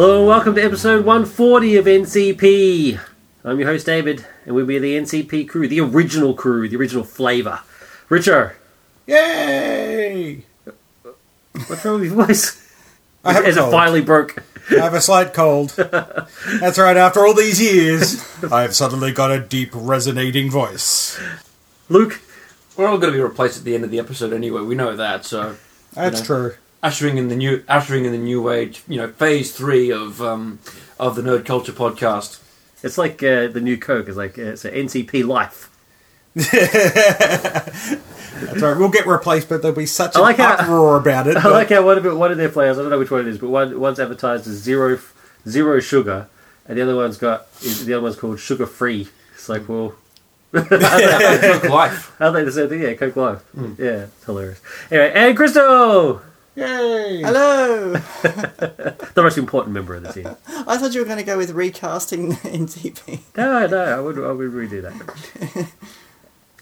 Hello and welcome to episode 140 of NCP. I'm your host David, and we'll be the NCP crew, the original crew, the original flavour. Richo, Yay! what's wrong with your voice? I have, As a it cold. finally broke. I have a slight cold. That's right, after all these years, I have suddenly got a deep, resonating voice. Luke, We're all going to be replaced at the end of the episode anyway. We know that. So That's know. true. Ushering in the new, ushering in the new age. You know, phase three of um, of the Nerd Culture podcast. it's like uh, the new Coke. It's like uh, it's an NCP life. That's right, we'll get replaced, but there'll be such I an like how- uproar about it. I but- like how one of it, one of their flavors. I don't know which one it is, but one one's advertised as zero zero sugar, and the other one's got the other one's called sugar free. It's like well. Coke Life. How they the same thing? Yeah, Coke Live. Yeah, it's hilarious. Anyway, and Christo, Yay! Hello! the most important member of the team. I thought you were going to go with recasting NCP. No, no, I would, I would redo that.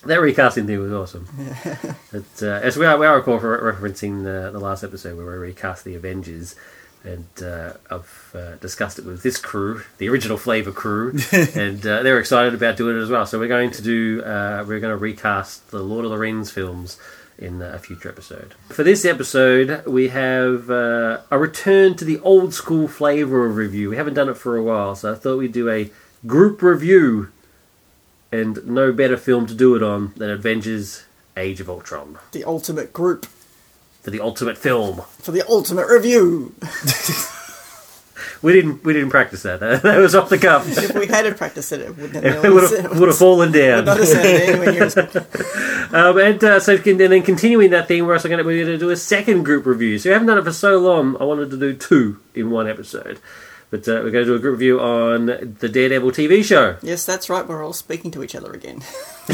that recasting thing was awesome. But, uh, as we are, we are of course re- referencing the, the last episode where we recast the Avengers, and uh, I've uh, discussed it with this crew, the original Flavor crew, and uh, they're excited about doing it as well. So we're going to do, uh, we're going to recast the Lord of the Rings films in a future episode. For this episode, we have uh, a return to the old school flavor of review. We haven't done it for a while, so I thought we'd do a group review, and no better film to do it on than Avengers: Age of Ultron The ultimate group for the ultimate film. for the ultimate review. We didn't we didn't practice that. That was off the cuff. If we had practiced it, it wouldn't have, would have fallen down. not have sounded anywhere near as good. Um, and uh, so, and then continuing that theme, we're also going to we're going to do a second group review. So we haven't done it for so long. I wanted to do two in one episode, but uh, we're going to do a group review on the Daredevil TV show. Yes, that's right. We're all speaking to each other again.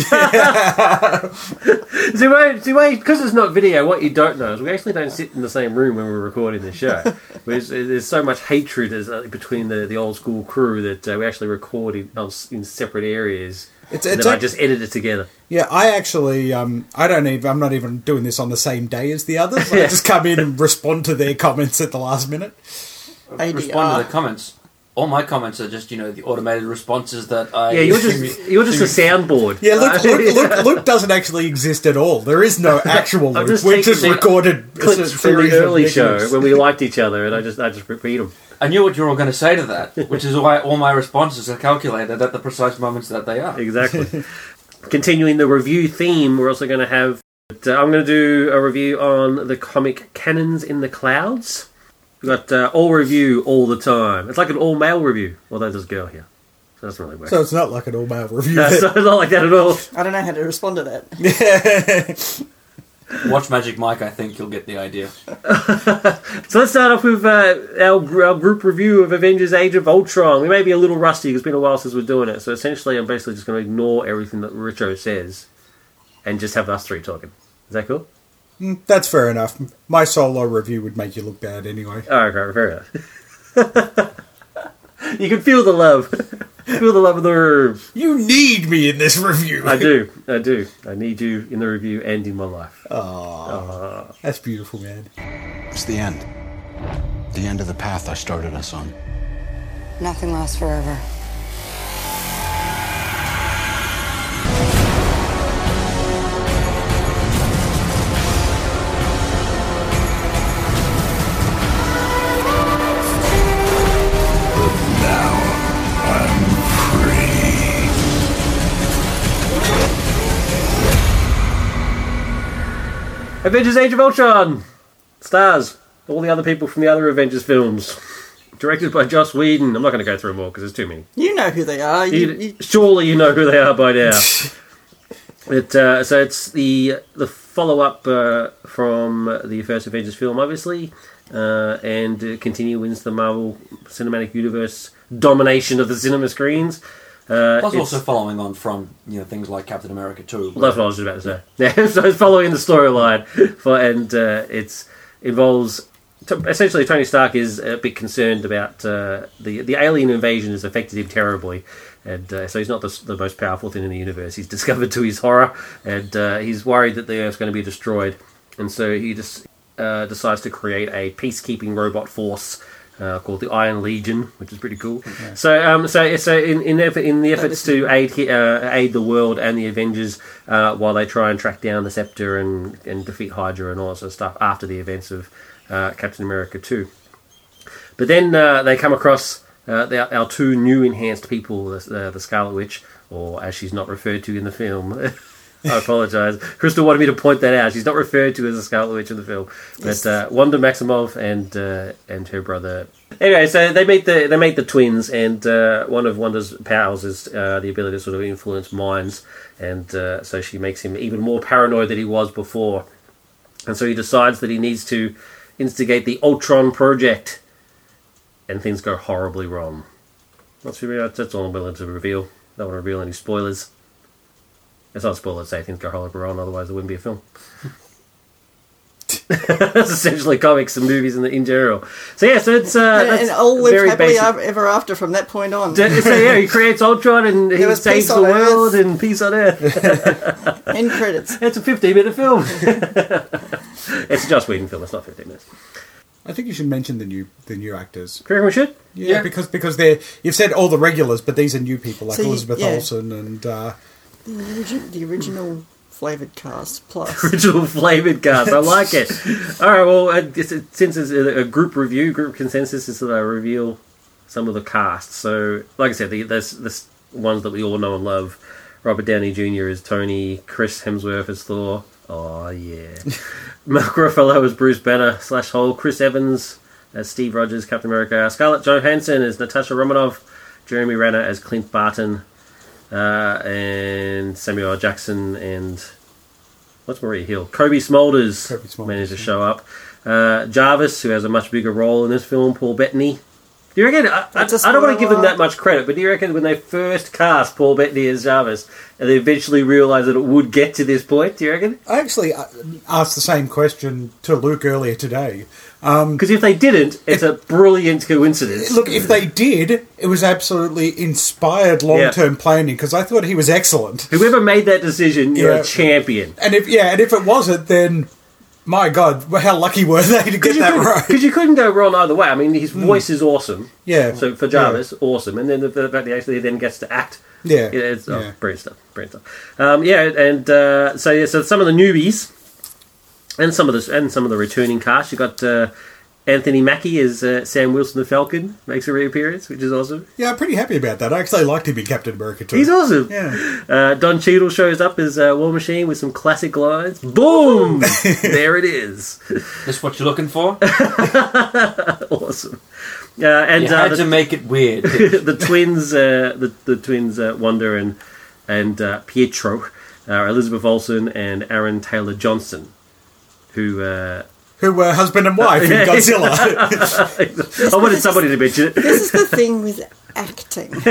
See, wait, see, wait, because it's not video. What you don't know is we actually don't sit in the same room when we're recording the show. there's, there's so much hatred as, uh, between the, the old school crew that uh, we actually record in, in separate areas. It's, And it's then I just edit it together. yeah, I actually, um, I don't even, I'm not even doing this on the same day as the others. I just come in and respond to their comments at the last minute. Respond to the comments. All my comments are just you know the automated responses that I. Yeah, you're just you're just a soundboard. Yeah, Luke, Luke, Luke, Luke doesn't actually exist at all. There is no actual I'm Luke. just We're just recorded clips a from the early show when we liked each other, and I just I just repeat them. I knew what you were all going to say to that, which is why all my responses are calculated at the precise moments that they are. Exactly. Continuing the review theme, we're also going to have. Uh, I'm going to do a review on the comic Cannons in the Clouds. We've got uh, all review all the time. It's like an all male review, although there's a girl here. So that's really weird. So it's not like an all male review. no, so it's not like that at all. I don't know how to respond to that. Watch Magic Mike. I think you'll get the idea. So let's start off with uh, our, our group review of Avengers Age of Ultron. We may be a little rusty because it's been a while since we're doing it. So essentially, I'm basically just going to ignore everything that Richo says and just have us three talking. Is that cool? Mm, that's fair enough. My solo review would make you look bad anyway. All right, right, fair enough. you can feel the love. feel the love of the room. You need me in this review. I do. I do. I need you in the review and in my life. Aw, that's beautiful, man. It's the end. The end of the path I started us on. Nothing lasts forever. Avengers Age of Ultron! Stars. All the other people from the other Avengers films. Directed by Joss Whedon. I'm not going to go through them all because there's too many. You know who they are. You, You, you, surely you know who they are by now. it, uh, so it's the the follow up uh, from the first Avengers film, obviously, uh, and uh, continues the Marvel Cinematic Universe domination of the cinema screens. Uh, Plus, also following on from you know things like Captain America. Well, that's what I was just about to say. Yeah, so it's following the storyline, for and uh, it's involves t- essentially Tony Stark is a bit concerned about uh, the the alien invasion has affected him terribly, and uh, so he's not the, the most powerful thing in the universe. He's discovered to his horror, and uh, he's worried that the Earth's going to be destroyed, and so he just uh, decides to create a peacekeeping robot force. Uh, called the Iron Legion, which is pretty cool. So, um, so, so in in, effort, in the efforts to aid uh, aid the world and the Avengers uh, while they try and track down the Scepter and and defeat Hydra and all that sort of stuff after the events of uh, Captain America Two. But then uh, they come across uh, the, our two new enhanced people, the, the Scarlet Witch, or as she's not referred to in the film. I apologise. Crystal wanted me to point that out. She's not referred to as a Scarlet Witch in the film, but uh, Wanda Maximoff and uh, and her brother. Anyway, so they meet the they meet the twins, and uh, one of Wanda's powers is uh, the ability to sort of influence minds, and uh, so she makes him even more paranoid than he was before, and so he decides that he needs to instigate the Ultron project, and things go horribly wrong. That's, that's all I'm willing to reveal. Don't want to reveal any spoilers. It's not a spoiler to say things go horribly wrong, otherwise there wouldn't be a film. That's essentially comics and movies in, the, in general. So yeah, so it's uh, and, that's and all lived very happily basic. ever ever after from that point on. So yeah, he creates Ultron and he There was saves peace the world Earth. and peace on Earth. End credits. it's a 15 minute film. it's a Joss Whedon film. It's not 15 minutes. I think you should mention the new the new actors. Do you reckon we should? Yeah, Yeah. because because they're you've said all the regulars, but these are new people like See, Elizabeth yeah. Olsen and uh, The, origi- the original flavoured cast plus. Original flavored cast. I like it. All right. Well, uh, it's, it- since it's a, a group review, group consensus is that I reveal some of the cast. So, like I said, the there's this ones that we all know and love. Robert Downey Jr. is Tony. Chris Hemsworth as Thor. Oh yeah. Mark Ruffalo as Bruce Banner slash Hulk. Chris Evans as Steve Rogers, Captain America. Scarlett Johansson as Natasha Romanoff. Jeremy Renner as Clint Barton. Uh, and Samuel L. Jackson and what's Maria Hill? Cobie Smulders, Cobie Smulders, managed to show up. Uh, Jarvis, who has a much bigger role in this film. Paul Bettany. Do you reckon? I, I, I don't want to give them that much credit, but do you reckon when they first cast Paul Bettany as Jarvis, and they eventually realised that it would get to this point? Do you reckon? I actually uh, asked the same question to Luke earlier today. Because if they didn't, it's a brilliant coincidence. Look, if they did, it was absolutely inspired long term planning because I thought he was excellent. Whoever made that decision, you're Yeah. a champion. And if yeah, and if it wasn't, then my God, how lucky were they to get that right? Because you couldn't go wrong either way. I mean, his voice is awesome. Yeah. So for Jarvis, awesome, and then the, fact that he actually then gets to act. Yeah. Yeah, it's oh, Yeah. brilliant stuff. Brilliant stuff. Um, yeah, and uh, so yeah, so some of the newbies, and some of the and some of the returning cast. You got uh, Anthony Mackie as uh, Sam Wilson the Falcon makes a reappearance, which is awesome. Yeah, I'm pretty happy about that. I actually liked him in Captain America too. He's awesome. Yeah. Uh, Don Cheadle shows up as uh, War Machine with some classic lines. Boom! there it is. This what you're looking for? awesome. Uh, and you uh, had the, to make it weird. the twins, uh, the the twins, uh, Wanda and and uh, Pietro, are Elizabeth Olsen and Aaron Taylor Johnson, who uh, Who were husband and wife in Godzilla. I wanted somebody to mention it. This is the thing with acting.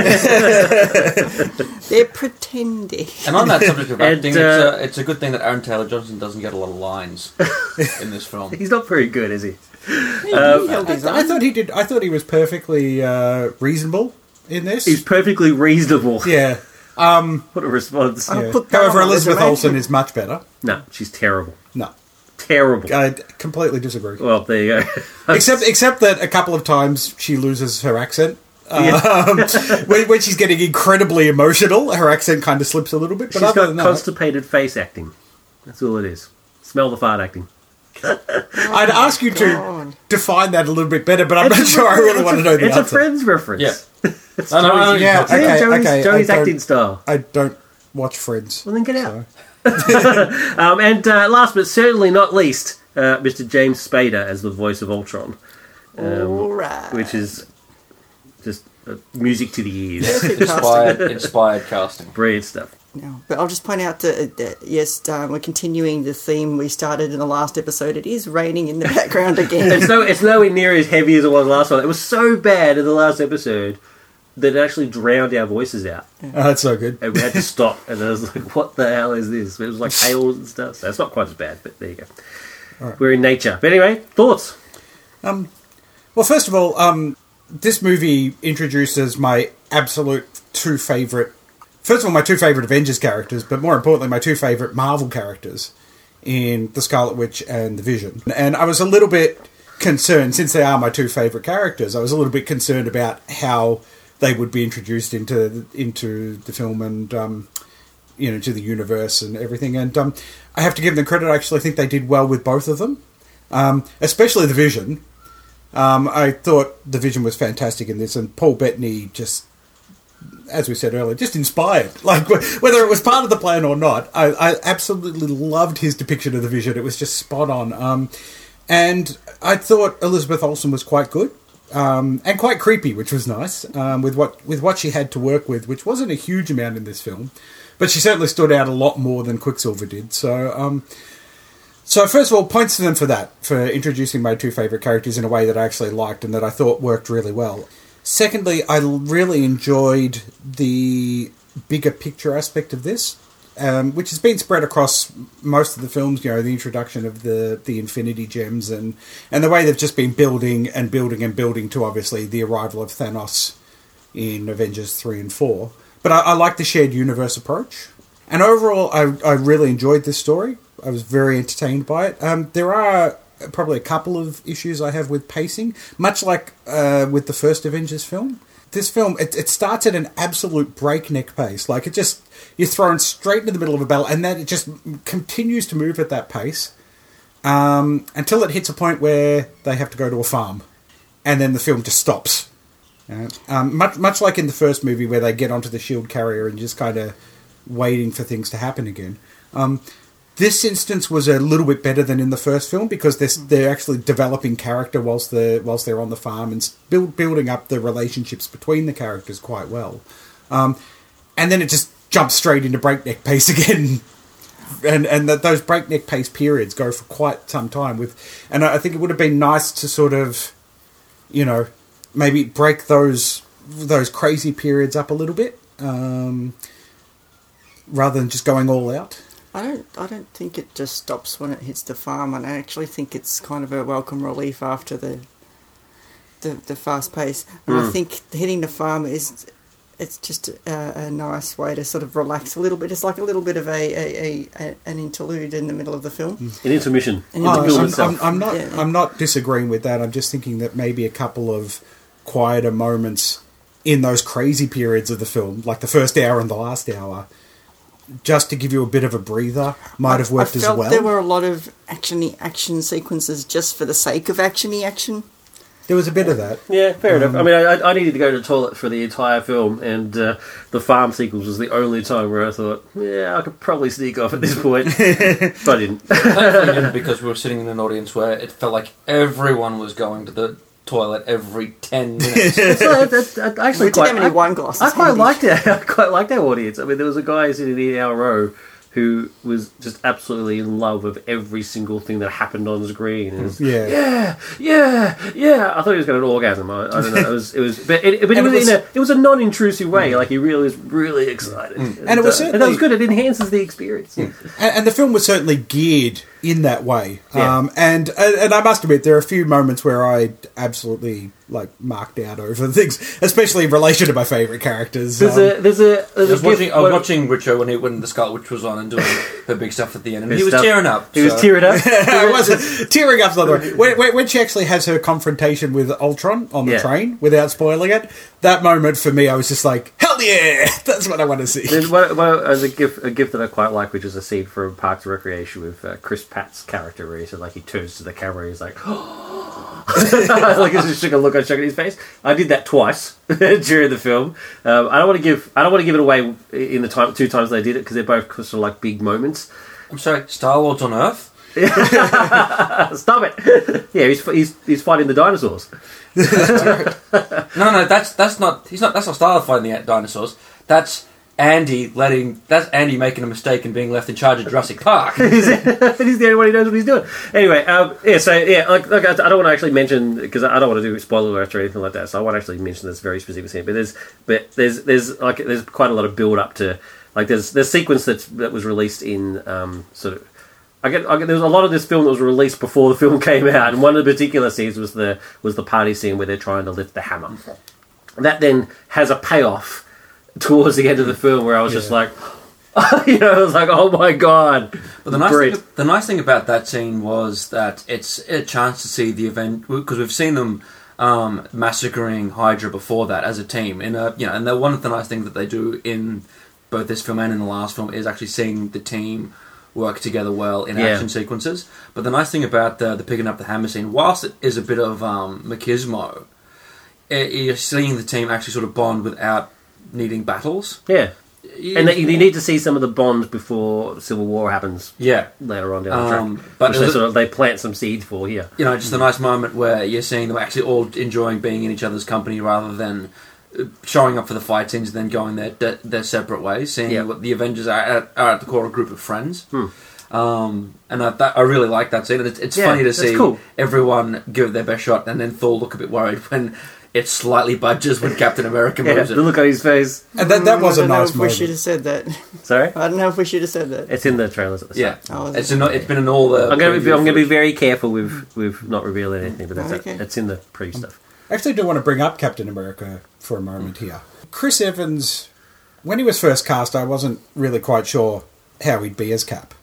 They're pretending. And on that subject of And, acting, uh, it's, a, it's a good thing that Aaron Taylor Johnson doesn't get a lot of lines in this film. He's not very good, is he? He held his I own. thought he did. I thought he was perfectly uh, reasonable in this. He's perfectly reasonable. yeah. What a response. Yeah. However, Elizabeth resume. Olsen is much better. No, she's terrible. No, Terrible. I completely disagree. Well, there you go. Except, except that a couple of times she loses her accent. Um, when, when she's getting incredibly emotional, her accent kind of slips a little bit. But she's other got than that, constipated face acting. That's all it is. Smell the fart acting. I'd ask you to define that a little bit better, but I'm It's not sure I really want to know the It's answer. a Friends reference. Yeah. It's I know, I know Joey's- you're Yeah, okay, Joey's, okay. Joey's acting style. I don't watch Friends. Well, then get out. so- Um, and uh, last but certainly not least, uh, Mr. James Spader as the voice of Ultron, All right. which is just uh, music to the ears. Inspired, inspired casting. Brilliant stuff. No, but I'll just point out that, that yes, um, we're continuing the theme we started in the last episode. It is raining in the background again. It's no, it's nowhere near as heavy as it was last one. It was so bad in the last episode that it actually drowned our voices out, Oh, that's so good. and we had to stop. And I was like, "What the hell is this?" It was like hail and stuff. So it's not quite as bad, but there you go. We're in nature. But anyway, thoughts? Well, first of all, um, this movie introduces my absolute two favorite. First of all, my two favorite Avengers characters, but more importantly, my two favorite Marvel characters in the Scarlet Witch and the Vision. And I was a little bit concerned since they are my two favorite characters. I was a little bit concerned about how they would be introduced into into the film and um, you know to the universe and everything. And um, I have to give them credit. I actually think they did well with both of them, um, especially the Vision. Um, I thought the Vision was fantastic in this, and Paul Bettany just. As we said earlier, just inspired. Like whether it was part of the plan or not, I, I absolutely loved his depiction of the Vision. It was just spot on. Um, and I thought Elizabeth Olsen was quite good um, and quite creepy, which was nice um, with what with what she had to work with, which wasn't a huge amount in this film, but she certainly stood out a lot more than Quicksilver did. So, um, so first of all, points to them for that for introducing my two favorite characters in a way that I actually liked and that I thought worked really well. Secondly, I really enjoyed the bigger picture aspect of this um, which has been spread across most of the films. You know, the introduction of the the Infinity Gems and and the way they've just been building and building and building to obviously the arrival of Thanos in Avengers three and four. But I, I like the shared universe approach, and overall, I I really enjoyed this story. I was very entertained by it. Um, there are probably a couple of issues I have with pacing, much like uh, with the first Avengers film. This film it, it starts at an absolute breakneck pace. Like it just you're thrown straight into the middle of a battle, and then it just continues to move at that pace um, until it hits a point where they have to go to a farm, and then the film just stops. Uh, um, much much like in the first movie where they get onto the shield carrier and just kind of waiting for things to happen again. Um, this instance was a little bit better than in the first film because they're, they're actually developing character whilst they're whilst they're on the farm and build, building up the relationships between the characters quite well. Um, and then it just jumps straight into breakneck pace again. And and that those breakneck pace periods go for quite some time with, and I think it would have been nice to sort of, you know, maybe break those those crazy periods up a little bit, um, rather than just going all out. I don't. I don't think it just stops when it hits the farm, and I actually think it's kind of a welcome relief after the the, the fast pace. And I hmm. think hitting the farm is it's just a, a nice way to sort of relax a little bit. It's like a little bit of a, a, a, a an interlude in the middle of the film. Hmm. An intermission. And in Oh, film I'm. I'm, I'm not. Yeah. I'm not disagreeing with that. I'm just thinking that maybe a couple of quieter moments in those crazy periods of the film, like the first hour and the last hour, just to give you a bit of a breather, might have worked I as well. there were a lot of actiony action sequences just for the sake of actiony action. There was a bit of that. Yeah, fair enough. Um, I mean, I, I needed to go to the toilet for the entire film, and uh, the farm sequence was the only time where I thought, yeah, I could probably sneak off at this point. but I didn't. Didn't, because we were sitting in an audience where it felt like everyone was going to the toilet every 10 minutes. so that, I actually We did quite, have any I, wine glasses. I quite handy. liked it. I quite liked our audience. I mean, there was a guy sitting in our row who was just absolutely in love with every single thing that happened on screen. Was, Yeah. yeah, yeah, yeah. I thought he was going to orgasm. I, I don't know. It was, it was, but it, but it was, it was- in a, it was a non-intrusive way. Like he really was really excited, and, And it was uh, and that was good. It enhances the experience. and, and the film was certainly geared in that way. Yeah. Um, and and I must admit, there are a few moments where I absolutely like marked out over things, especially in relation to my favourite characters. There's Um, a there's a I there's was a watching, I was watching Richo when, he, when the Scarlet Witch was on and doing her big stuff at the end, and he was stuff. tearing up. He was tearing up. I was tearing up the other way. When, when, when she actually has her confrontation with Ultron on the Yeah. train, without spoiling it, that moment for me, I was just like, hell yeah, that's what I want to see. There's one, one, as a gift, a gift that I quite like, which is a scene from Parks and Recreation with uh, Chris Pratt's character, where he said, like, he turns to the camera, and he's like, like, there's just a look on his face. I did that twice during the film. Um, I don't want to give, I don't want to give it away in the time, two times they did it because they're both sort of like big moments. I'm sorry, Star Wars on Earth? Stop it! yeah, he's, he's he's fighting the dinosaurs. No, no, that's that's not. He's not. That's not Star fighting the dinosaurs. That's Andy letting. That's Andy making a mistake and being left in charge of Jurassic Park. he's, the only one who knows what he's doing. Anyway, um, yeah, so yeah, like, like I don't want to actually mention because I don't want to do spoiler alert or anything like that. So I won't actually mention this very specific scene. But there's, but there's, there's like there's quite a lot of build up to like there's there's sequence that's that was released in um, sort of. I get, I get, there was a lot of this film that was released before the film came out, and one of the particular scenes was the was the party scene where they're trying to lift the hammer. That then has a payoff towards the end of the film where I was just like, you know, I was like, oh my god. But the nice, thing, the nice thing about that scene was that it's a chance to see the event because we've seen them um, massacring Hydra before that as a team. In a you know, and the, one of the nice things that they do in both this film and in the last film is actually seeing the team work together well in Yeah. action sequences. But the nice thing about the, the picking up the hammer scene, whilst it is a bit of um, machismo, eh, you're seeing the team actually sort of bond without needing battles. Yeah. And that you, you need to see some of the bonds before Civil War happens yeah. later on down the Um, track. but which they sort of they plant some seeds for here. you know, just a nice moment where you're seeing them actually all enjoying being in each other's company rather than uh, showing up for the fight scenes and then going their their, their separate ways. Seeing Yeah. what the Avengers are at, are at the core of a group of friends. Hmm. Um, and I, that, I really like that scene. And it's, it's Yeah, funny to see cool. everyone give it their best shot, and then Thor look a bit worried when it slightly budges when Captain America Yeah, moves the it. look on his face. And that, that was I a don't know nice if we should have said that. Sorry, I don't know if we should have said that. it's in the trailers at the Yeah, start. Oh, it's it? in, it's been in all the. I'm going to be I'm going to be very careful with with not revealing anything, but that's Okay. it. It's in the pre stuff. I actually do want to bring up Captain America for a moment here. Chris Evans, when he was first cast, I wasn't really quite sure how he'd be as Cap.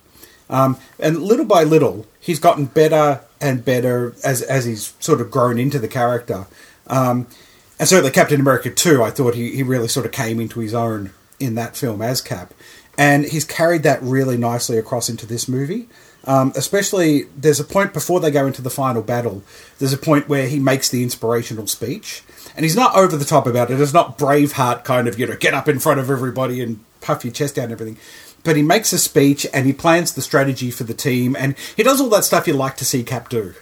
Um, and little by little, he's gotten better and better as as he's sort of grown into the character. Um, and certainly Captain America 2, I thought he, he really sort of came into his own in that film as Cap. And he's carried that really nicely across into this movie. Um, especially, there's a point before they go into the final battle, there's a point where he makes the inspirational speech. And he's not over the top about it. It's not Braveheart kind of, you know, get up in front of everybody and puff your chest out and everything. But he makes a speech and he plans the strategy for the team and he does all that stuff you like to see Cap do.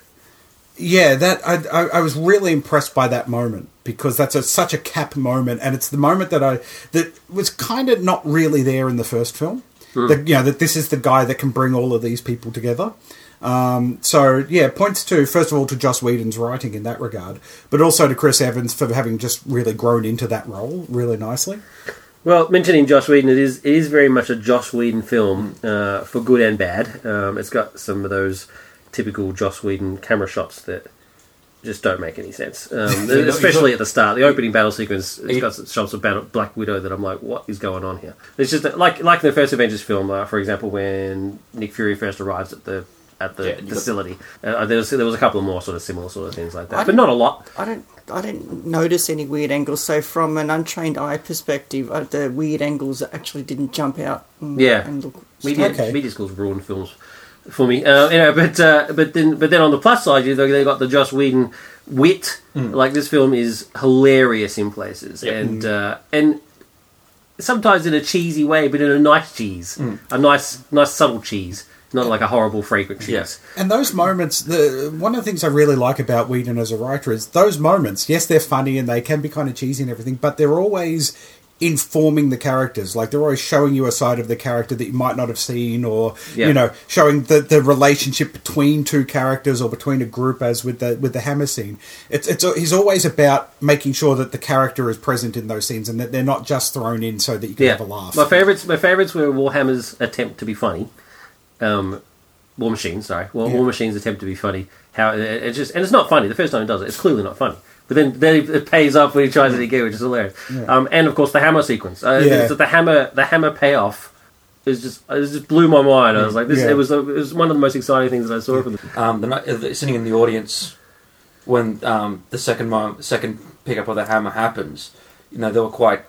Yeah, that I, I, I was really impressed by that moment because that's a, such a cap moment, and it's the moment that I that was kind of not really there in the first film. That you know that this is the guy that can bring all of these people together. Um, so yeah, points to first of all to Joss Whedon's writing in that regard, but also to Chris Evans for having just really grown into that role really nicely. Well, mentioning Joss Whedon, it is it is very much a Joss Whedon film uh, for good and bad. Um, it's got some of those typical Joss Whedon camera shots that just don't make any sense, um, you especially got- at the start. The opening battle sequence, it's You- got some shots of battle, Black Widow that I'm like, what is going on here? It's just like like in the first Avengers film, uh, for example, when Nick Fury first arrives at the at the Yeah, you got- facility. Uh, there was there was a couple of more sort of similar sort of things like I that, but don't- not a lot. I don't. I didn't notice any weird angles. So from an untrained eye perspective, uh, the weird angles actually didn't jump out. And, Yeah. and look Media, Okay. media schools ruin films for me. Uh, you know, but uh, but then but then on the plus side, you they got the Joss Whedon wit. Like this film is hilarious in places, Yeah. and uh, and sometimes in a cheesy way, but in a nice cheese, a nice nice subtle cheese, not like a horrible fragrant cheese. Yes. And those moments, the one of the things I really like about Whedon as a writer is those moments. Yes, they're funny and they can be kind of cheesy and everything, but they're always informing the characters. Like they're always showing you a side of the character that you might not have seen, or Yeah. you know, showing the the relationship between two characters or between a group, as with the with the hammer scene. It's it's he's always about making sure that the character is present in those scenes and that they're not just thrown in so that you can Yeah, have a laugh. my favorites. My favorites were Warhammer's attempt to be funny. Um, War Machine, sorry, War, Yeah. War Machine's attempt to be funny. How it, it just and it's not funny. The first time he does it, it's clearly not funny. But then, then it pays off when he tries it again, which is hilarious. Um, and of course, the hammer sequence. Uh, Yeah. the, the hammer, the hammer payoff is just it just blew my mind. I was like, this. Yeah. It was it was one of the most exciting things that I saw from the um, the, uh, sitting in the audience when um, the second moment, second pickup of the hammer happens. You know, they were quite,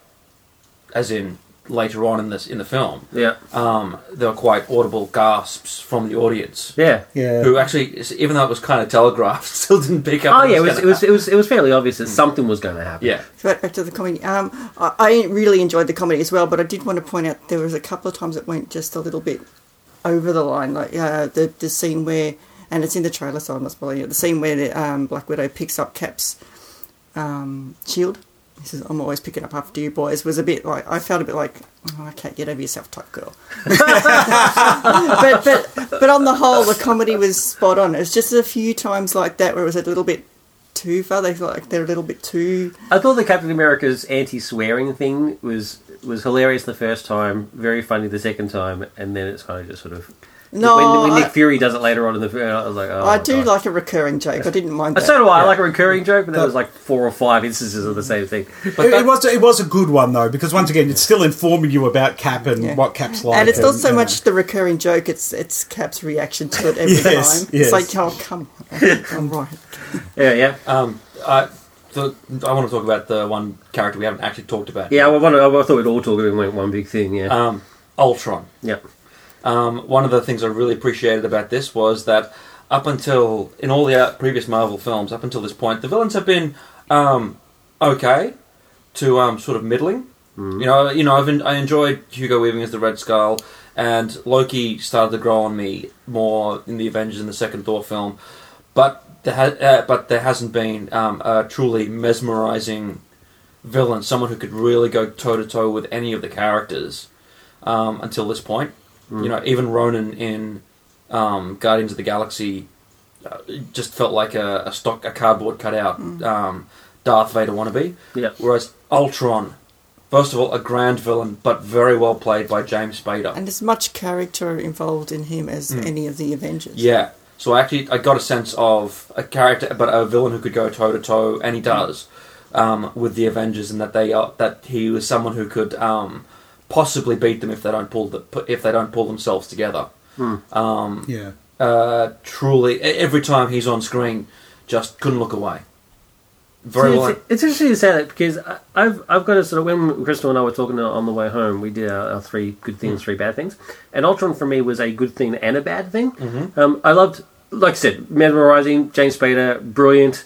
as in later on in this in the film, yeah um, there were quite audible gasps from the audience. yeah. yeah, Who actually, even though it was kind of telegraphed, still didn't pick up. Oh yeah, it was, it was it was it was fairly obvious that something was going to happen. Yeah, Back back to the comedy. Um, I, I really enjoyed the comedy as well, but I did want to point out there was a couple of times it went just a little bit over the line, like uh, the the scene where, and it's in the trailer, so I'm not spoiling it. The scene where the, um, Black Widow picks up Cap's um, shield. He says, "I'm always picking up after you boys." Was a bit like I felt a bit like, oh, "I can't get over yourself, type girl." but but but on the whole, the comedy was spot on. It was just a few times like that where it was a little bit too far. They felt like they're a little bit too I thought the Captain America's anti-swearing thing was was hilarious the first time, very funny the second time, and then it's kind of just sort of. No, when, when Nick Fury does it later on in the film, I was like, oh. I do God. like a recurring joke. I didn't mind Uh, that. So do I. I like a recurring joke, but there was like four or five instances of the same thing. It, it was it was a good one though because once again it's still informing you about Cap and Yeah. what Cap's like, and it's not so uh, much the recurring joke; it's it's Cap's reaction to it every Yes, time. yes. It's like, oh come, on. I'm right. Yeah, yeah. Um, I, the, I want to talk about the one character we haven't actually talked about. Yeah, well, one, I thought we'd all talk about one, one big thing, yeah. Um, Ultron. yeah. Um, one of the things I really appreciated about this was that up until in all the previous Marvel films, up until this point, the villains have been um, okay to um, sort of middling. You know, you know, I've en- I enjoyed Hugo Weaving as the Red Skull, and Loki started to grow on me more in the Avengers in the second Thor film, but there ha- uh, but there hasn't been um, a truly mesmerizing villain, someone who could really go toe to toe with any of the characters um, until this point. You know, even Ronan in um, Guardians of the Galaxy uh, just felt like a, a stock, a cardboard cutout um, Darth Vader wannabe. Yeah. Whereas Ultron, first of all, a grand villain, but very well played by James Spader. And as much character involved in him as any of the Avengers. Yeah. So I actually, I got a sense of a character, but a villain who could go toe to toe, and he does, um, with the Avengers, and that they are, that he was someone who could um, possibly beat them if they don't pull the, if they don't pull themselves together. Um, yeah. uh, truly, every time he's on screen, just couldn't look away. Very See, well. it's, it's interesting to say that because I- I've I've got a sort of when Crystal and I were talking on the way home, we did our, our three good things, three bad things, and Ultron for me was a good thing and a bad thing. Um, I loved, like I said, mesmerizing. James Spader, brilliant,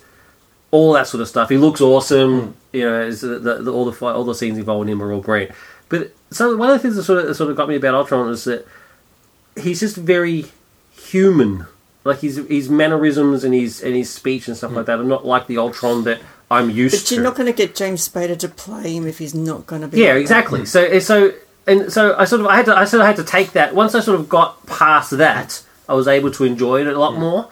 all that sort of stuff. He looks awesome. You know, the, the, the, all the fi- all the scenes involving him are all great. But so one of the things that sort of that sort of got me about Ultron is that he's just very human. Like his his mannerisms and his and his speech and stuff like hmm. that are not like the Ultron that I'm used But to. But you're not going to get James Spader to play him if he's not going to be. yeah, like that. exactly. So so and so I sort of I had to I sort of had to take that once I sort of got past that I was able to enjoy it a lot hmm. more.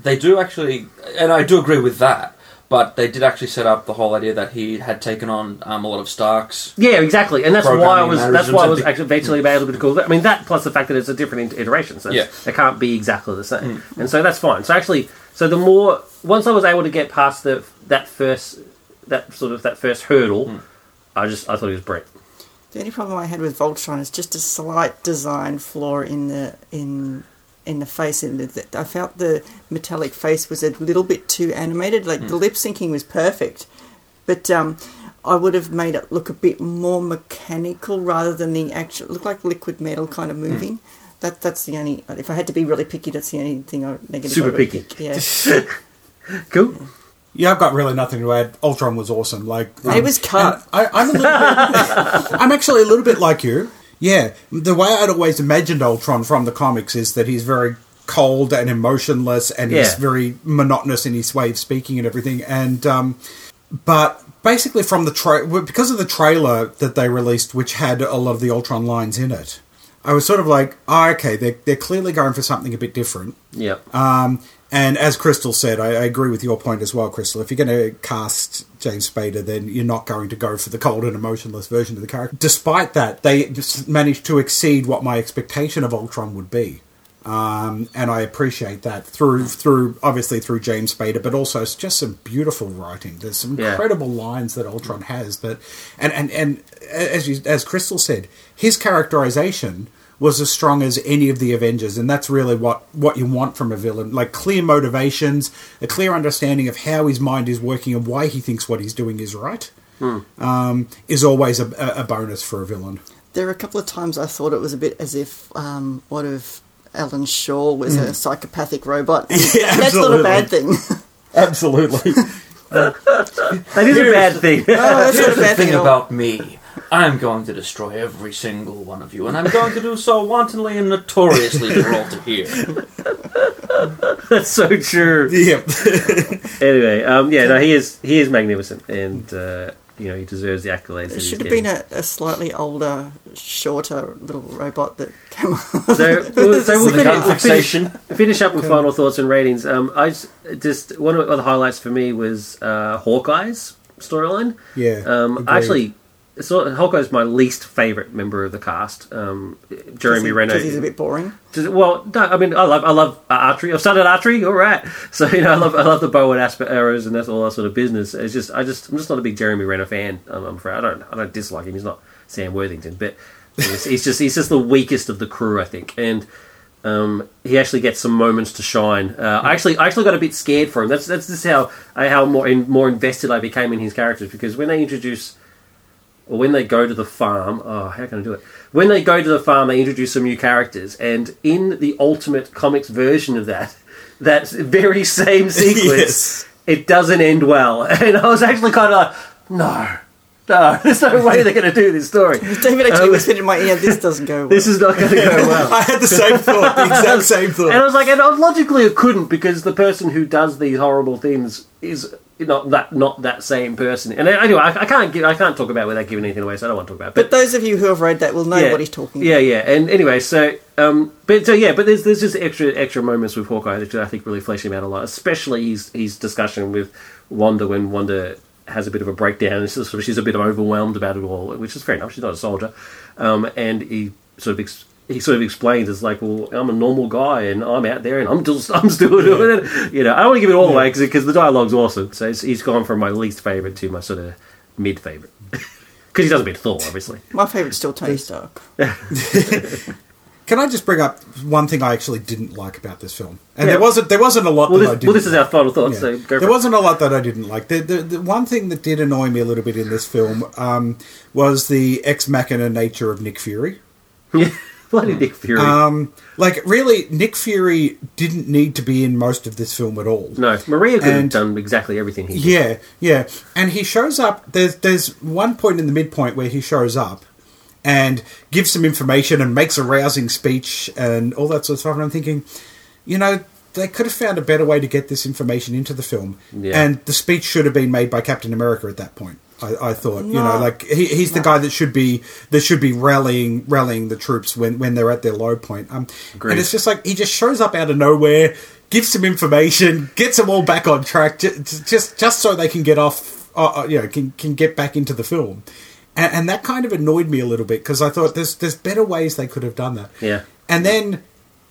They do actually, and I do agree with that. But they did actually set up the whole idea that he had taken on um, a lot of Stark's. Yeah, exactly, and that's why I was that's why I was actually eventually hmm. able to call. I mean that plus the fact that it's a different iteration, so Yeah. they can't be exactly the same, hmm. and so that's fine. So actually, so the more once I was able to get past the that first that sort of that first hurdle, hmm. I just I thought he was great. The only problem I had with Voltron is just a slight design flaw in the in in the face. And the, I felt the metallic face was a little bit too animated. Like the lip syncing was perfect, but um, I would have made it look a bit more mechanical rather than the actual look like liquid metal kind of moving. That that's the only. If I had to be really picky, that's the only thing I negative. Super I picky. pick, Yeah, Cool. Yeah, I've got really nothing to add. Ultron was awesome. Like um, It was cut. and I, I'm a little bit. I'm actually a little bit like you. Yeah, the way I'd always imagined Ultron from the comics is that he's very cold and emotionless, and he's very monotonous in his way of speaking and everything. And um, but basically, from the tra- because of the trailer that they released, which had a lot of the Ultron lines in it, I was sort of like, oh, okay, they're they're clearly going for something a bit different. Yep. Um, and as Crystal said, I, I agree with your point as well, Crystal. If you're going to cast James Spader, then you're not going to go for the cold and emotionless version of the character. Despite that, they just managed to exceed what my expectation of Ultron would be. Um, and I appreciate that through through obviously through James Spader, but also it's just some beautiful writing. There's some Yeah. incredible lines that Ultron has that, and and and as you, as Crystal said, his characterization was as strong as any of the Avengers, and that's really what what you want from a villain. Like clear motivations, a clear understanding of how his mind is working and why he thinks what he's doing is right. Um, is always a, a a bonus for a villain. There are a couple of times I thought it was a bit as if um, what if Alan Shore was a psychopathic robot. Mm. Yeah, that's not a bad thing. Absolutely. That is a bad thing. Oh, that's Here's a the thing thing about me. I'm going to destroy every single one of you, and I'm going to do so wantonly and notoriously for all to hear. That's so true. yeah. Anyway, um, yeah, no, he is he is magnificent, and uh, you know he deserves the accolades. It should have getting. been a, a slightly older, shorter little robot that came on. So, so we'll With a finish, finish, fixation. finish up with final thoughts and ratings. Um, I just, just one of the highlights for me was uh, Hawkeye's storyline. Yeah. Um. I actually of, Hawkeye's my least favorite member of the cast. Um, Jeremy Renner. Because he's a bit boring. Well, no, I mean, I love, I love uh, archery. I've started archery. All right, so you know, I love, I love the bow and asp- arrows and that's all that sort of business. It's just, I just, I'm just not a big Jeremy Renner fan. I'm, I'm afraid. I don't, I don't dislike him. He's not Sam Worthington, but he's, he's just, he's just the weakest of the crew, I think. And um, he actually gets some moments to shine. Uh, I actually, I actually got a bit scared for him. That's, that's just how, how more, in, more invested I became in his characters because when they introduce or when they go to the farm, oh, how can I do it? When they go to the farm, they introduce some new characters, and in the Ultimate Comics version of that, that very same sequence, Yes. it doesn't end well. And I was actually kind of like, no, no, there's no way they're going to do this story. David actually Um, whispered in my ear, this doesn't go well. This is not going to go well. I had the same thought, the exact same thought. And I was like, and logically it couldn't because the person who does these horrible things is not that not that same person. And anyway, I, I can't give, I can't talk about it without giving anything away, so I don't want to talk about. it. but those of you who have read that will know yeah, what he's talking Yeah, about. yeah. And anyway, so um, but so yeah, but there's there's just extra extra moments with Hawkeye that I think really flesh him out a lot, especially his his discussion with Wanda when Wanda has a bit of a breakdown. And of, she's a bit overwhelmed about it all, which is fair enough. She's not a soldier, um, and he sort of. Ex- he sort of explains it's like, well, I'm a normal guy and I'm out there and I'm still, I'm still doing it. You know, I don't want to give it all away because the dialogue's awesome. So it's, he's gone from my least favorite to my sort of mid favorite because he does a bit of Thor, obviously. My favourite's still Tony Stark. Can I just bring up one thing I actually didn't like about this film? And Yeah. there wasn't there wasn't a lot Well, that this, I didn't. well, this is our final thoughts. Yeah. So go for there it. wasn't a lot that I didn't like. The, the, the one thing that did annoy me a little bit in this film um, was the ex machina nature of Nick Fury. Yeah, bloody Nick Fury. Um, like, really, Nick Fury didn't need to be in most of this film at all. no, Maria could have done exactly everything he did. Yeah, yeah. And he shows up. There's there's one point in the midpoint where he shows up and gives some information and makes a rousing speech and all that sort of stuff. And I'm thinking, you know, they could have found a better way to get this information into the film. Yeah. And the speech should have been made by Captain America at that point. I, I thought, you know, like he, he's the guy that should be that should be rallying rallying the troops when, when they're at their low point. Um, Agreed. and it's just like he just shows up out of nowhere, gives some information, gets them all back on track, just just, just so they can get off, uh, uh, you know, can can get back into the film. And, and that kind of annoyed me a little bit because I thought there's there's better ways they could have done that. Yeah. And then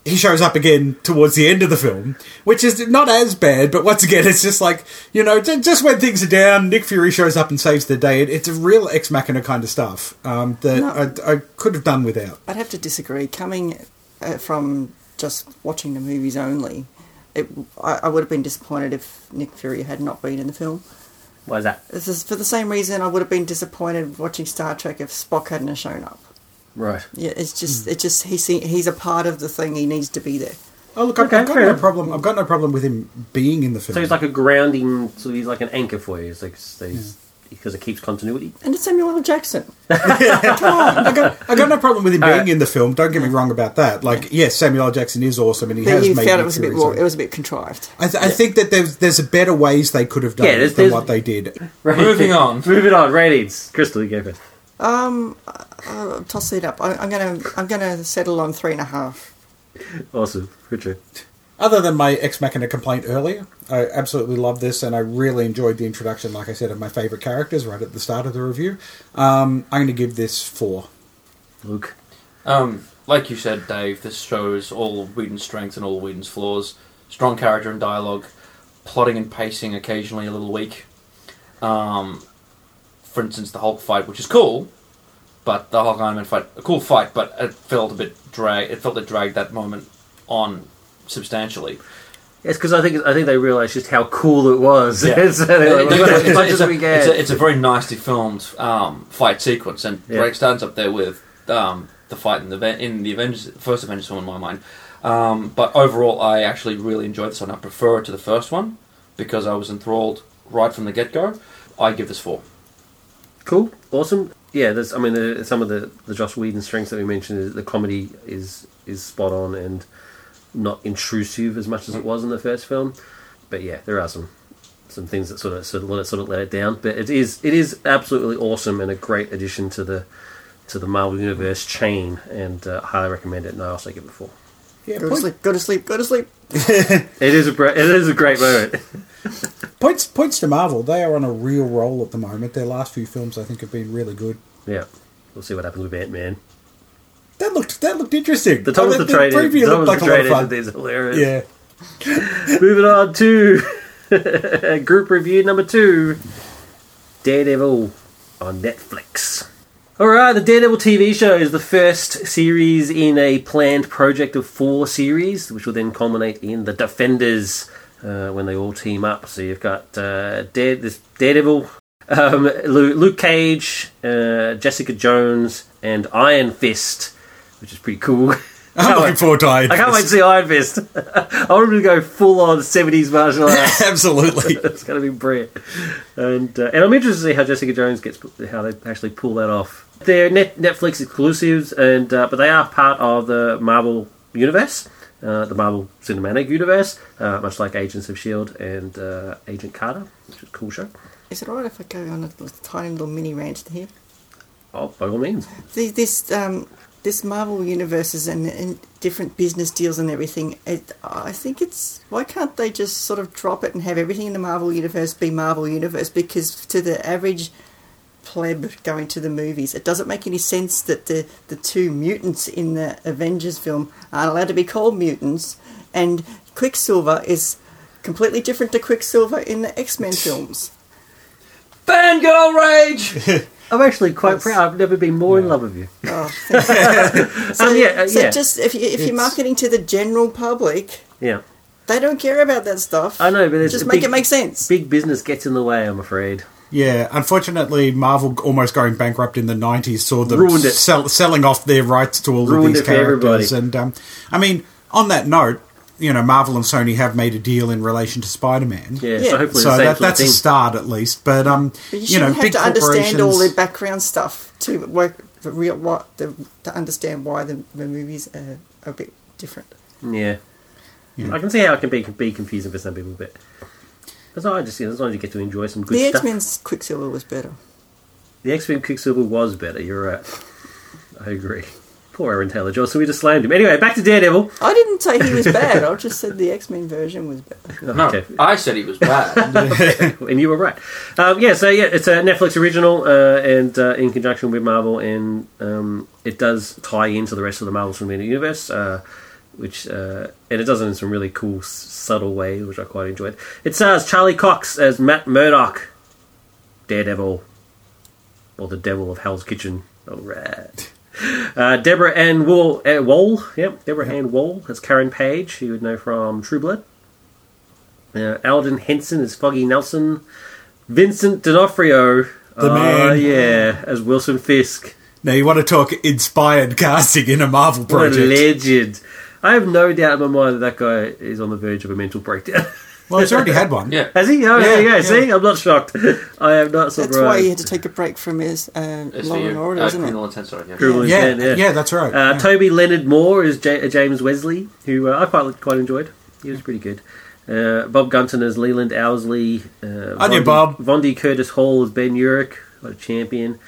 he shows up again towards the end of the film, which is not as bad, but once again, it's just like, you know, just when things are down, Nick Fury shows up and saves the day. It's a real ex machina kind of stuff um, that No. I, I could have done without. I'd have to disagree. Coming uh, from just watching the movies only, it, I, I would have been disappointed if Nick Fury had not been in the film. Why is that? This is for the same reason I would have been disappointed watching Star Trek if Spock hadn't shown up. Right. Yeah, it's just, it's just he's he's a part of the thing. He needs to be there. Oh look, I've, Okay, I've got fair no enough. problem. I've got no problem with him being in the film. So he's like a grounding. So he's like an anchor for you. It's like he's, because it keeps continuity. And it's Samuel L. Jackson. I got, I got no problem with him being right. in the film. Don't get me wrong about that. Like, yes, Samuel L. Jackson is awesome, and he But has you made found it was a bit Fury, more, it was a bit contrived. I, th- I think that there's there's a better ways they could have done Yeah, it there's- than there's- what they did. Right. Moving on. Moving on. Ratings. Crystal, you go first. Um, uh, toss it up. I, I'm gonna I'm gonna settle on three and a half. Awesome. Richard. Other than my ex machina complaint earlier, I absolutely love this, and I really enjoyed the introduction, like I said, of my favourite characters right at the start of the review. Um, I'm going to give this four. Luke. Um, like you said, Dave, this shows all of Whedon's strengths and all of Whedon's flaws. Strong character and dialogue, plotting and pacing occasionally a little weak. Um, for instance, the Hulk fight, which is cool, but the Hulk Iron Man fight, a cool fight, but it felt a bit drag. It felt it dragged that moment on substantially. Yes, because I think I think they realised just how cool it was. Yeah. so they're like, It's- "We've got as it's, much it's as a, we it's, can." a, it's a very nicely filmed um, fight sequence, and Yeah. Drake stands up there with um, the fight in the in the Avengers, first Avengers film in my mind. Um, but overall, I actually really enjoyed this one. I prefer it to the first one because I was enthralled right from the get go. I give this four. Cool, awesome. Yeah, there's. I mean, the, some of the the Joss Whedon strengths that we mentioned is the comedy is is spot on and not intrusive as much as it was in the first film. But yeah, there are some some things that sort of sort of let it, sort of let it down. But it is it is absolutely awesome and a great addition to the to the Marvel Universe chain, and uh, highly recommend it. And I also give it four. Yeah, Go to sleep. Go to sleep. Go to sleep. It is a br- it is a great moment. points points to Marvel. They are on a real roll at the moment. Their last few films, I think, have been really good. Yeah, we'll see what happens with Ant Man. That looked that looked interesting. The Thomas I the mean, Train, preview Thomas looked like the a lot Train of fun. Agent is hilarious. Yeah, Moving on to group review number two Daredevil on Netflix. Alright, the Daredevil TV show is the first series in a planned project of four series, which will then culminate in the Defenders uh, when they all team up. So you've got uh, Dare, this Daredevil, um, Luke Cage, uh, Jessica Jones, and Iron Fist, which is pretty cool. I'm looking forward to Iron I can't wait to see Iron Fist. I want him to go full on 70s martial arts. Absolutely. it's going to be brilliant. And uh, and I'm interested to see how Jessica Jones gets how they actually pull that off. They're net, Netflix exclusives, and uh, but they are part of the Marvel universe, uh, the Marvel Cinematic Universe, uh, much like Agents of Shield and uh, Agent Carter, which is a cool show. Is it alright if I go on a little, tiny little mini rant here? Oh, by all means. The, this um, this Marvel universes and, and different business deals and everything. It, I think it's why can't they just sort of drop it and have everything in the Marvel universe be Marvel universe? Because to the average pleb going to the movies, it doesn't make any sense that the the two mutants in the Avengers film aren't allowed to be called mutants, and Quicksilver is completely different to Quicksilver in the X Men films. Fangirl rage! I'm actually quite Yes. proud. I've never been more in love with you. Oh, thank um, yeah, uh, So yeah, just if, you, if you're marketing to the general public, yeah. they don't care about that stuff. I know, but it's just a make big- it make sense. Big business gets in the way. I'm afraid. Yeah, unfortunately, Marvel almost going bankrupt in the nineties saw them Ruined it. sell, selling off their rights to all Ruined of these it for everybody. characters. And um, I mean, on that note, you know, Marvel and Sony have made a deal in relation to Spider Man. Yeah. Yeah. So hopefully So that, sort of that's a start at least, but um, But you you, shouldn't know, have big to understand all the background stuff to work for real what the, to understand why the, the movies are a bit different. Yeah. Yeah. I can see how it can be be confusing for some people, but as long as I just as long as you get to enjoy some good the stuff. X Men's Quicksilver was better. The X Men Quicksilver was better. You're right. I agree. Poor Aaron Taylor Johnson. We just slammed him. Anyway, back to Daredevil. I didn't say he was bad. I just said the X Men version was better. No, Okay. I said he was bad. and you were right. Um, yeah, so yeah, it's a Netflix original, uh, and uh, in conjunction with Marvel, and um, it does tie into the rest of the Marvel Cinematic Universe, uh, which uh, and it does it in some really cool, s- subtle way, which I quite enjoyed. It stars Charlie Cox as Matt Murdock, Daredevil, or the Devil of Hell's Kitchen. All right. Uh, Deborah Ann Wool, uh, Wool, yep, Deborah Ann Wool as Karen Page, who you would know from True Blood. Uh, Elden Henson as Foggy Nelson. Vincent D'Onofrio, The uh, man. yeah, as Wilson Fisk. Now you want to talk inspired casting in a Marvel project? What a legend! I have no doubt in my mind that that guy is on the verge of a mental breakdown. Well, he's already had one. yeah. Has he? Oh, there you go. Yeah, See, I'm not shocked. I am not surprised. That's why he had to take a break from his uh, It's Law and. Order, Uh, isn't it? criminal intent, sorry. Yeah. Criminal Yeah, Intent, yeah, that's right. Uh, yeah. Toby Leonard Moore is J- uh, James Wesley, who uh, I quite quite enjoyed. He was pretty good. Uh, Bob Gunton as Leland Owsley. Uh, On you, Vondie- Bob. Vondie Curtis Hall as Ben Urich, what a champion.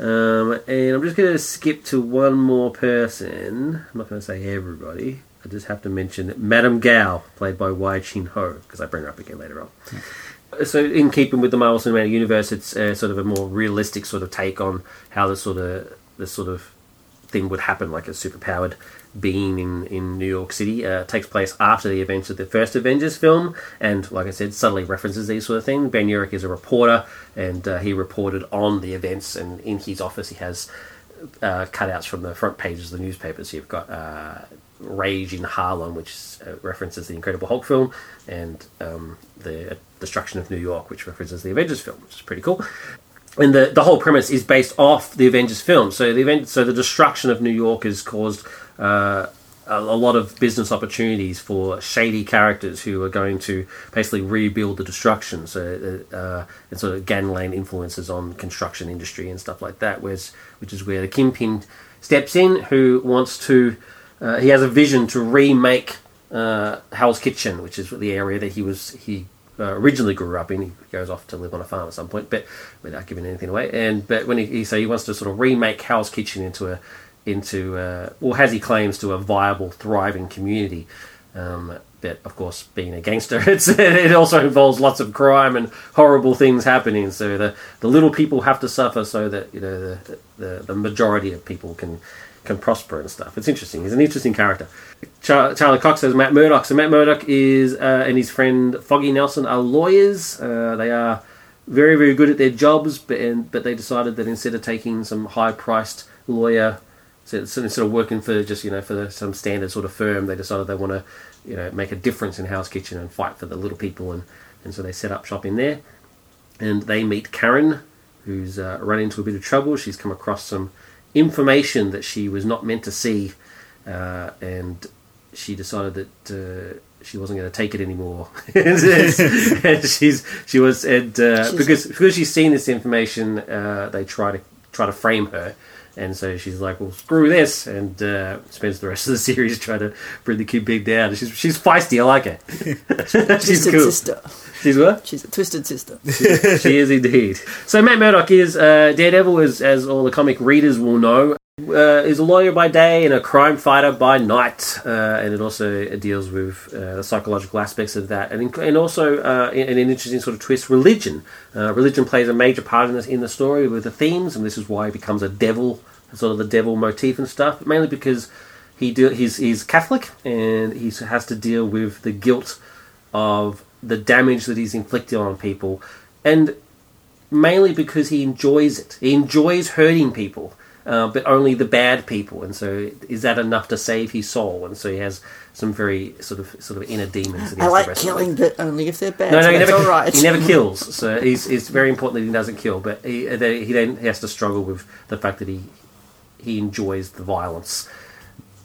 Um, and I'm just going to skip to one more person. I'm not going to say everybody. I just have to mention Madame Gao, played by Wai Chin Ho, because I bring her up again later on. So, in keeping with the Marvel Cinematic Universe, it's uh, sort of a more realistic sort of take on how this sort of this sort of thing would happen, like a superpowered being in, in New York City. Uh, takes place after the events of the first Avengers film, and like I said, subtly references these sort of things. Ben Urich is a reporter, and uh, he reported on the events, and in his office he has uh, cutouts from the front pages of the newspapers. You've got uh, Rage in Harlem, which uh, references the Incredible Hulk film, and um, the Destruction of New York, which references the Avengers film, which is pretty cool. And the the whole premise is based off the Avengers film. So the event, so the destruction of New York is caused uh, a, lot of business opportunities for shady characters who are going to basically rebuild the destruction. So uh, and sort of gangland influences on construction industry and stuff like that. Whereas, which is where the Kingpin steps in, who wants to. Uh, he has a vision to remake uh, Hell's Kitchen, which is the area that he was he uh, originally grew up in. He goes off to live on a farm at some point, but without giving anything away. And but when he, he so he wants to sort of remake Hell's Kitchen into a into uh, or has he claims to a viable, thriving community. Um, but of course, being a gangster, it also involves lots of crime and horrible things happening. So the, the little people have to suffer so that you know the, the, the majority of people can can prosper and stuff. It's interesting. He's an interesting character. Char- Charlie Cox says Matt Murdock. So Matt Murdock is uh, and his friend Foggy Nelson are lawyers. Uh, they are very very good at their jobs, but and, but they decided that instead of taking some high priced lawyer, so, so instead of working for just you know for the, some standard sort of firm, they decided they want to you know make a difference in Hell's Kitchen and fight for the little people, and and so they set up shop in there, and they meet Karen, who's uh, run into a bit of trouble. She's come across some information that she was not meant to see, uh, and she decided that. Uh, she wasn't going to take it anymore, and she's she was and uh, because because she's seen this information, uh, they try to try to frame her, and so she's like, "Well, screw this," and uh, spends the rest of the series trying to bring the kid big down. She's she's feisty. I like her. she's Twisted cool. sister. She's what? She's a twisted sister. she is indeed. So Matt Murdock is uh, Daredevil, as, as all the comic readers will know, uh, is a lawyer by day and a crime fighter by night, uh, and it also deals with uh, the psychological aspects of that, and, and also uh, in, in an interesting sort of twist, religion. Uh, religion plays a major part in this in the story with the themes, and this is why he becomes a devil, sort of the devil motif and stuff. Mainly because he do, he's he's Catholic and he has to deal with the guilt of the damage that he's inflicted on people, and mainly because he enjoys it. He enjoys hurting people, uh, but only the bad people. And so, is that enough to save his soul? And so, he has some very sort of sort of inner demons. I like killing, but only if they're bad. No, no, he never, all right. he never kills. So he's, it's very important that he doesn't kill. But he, he then he has to struggle with the fact that he he enjoys the violence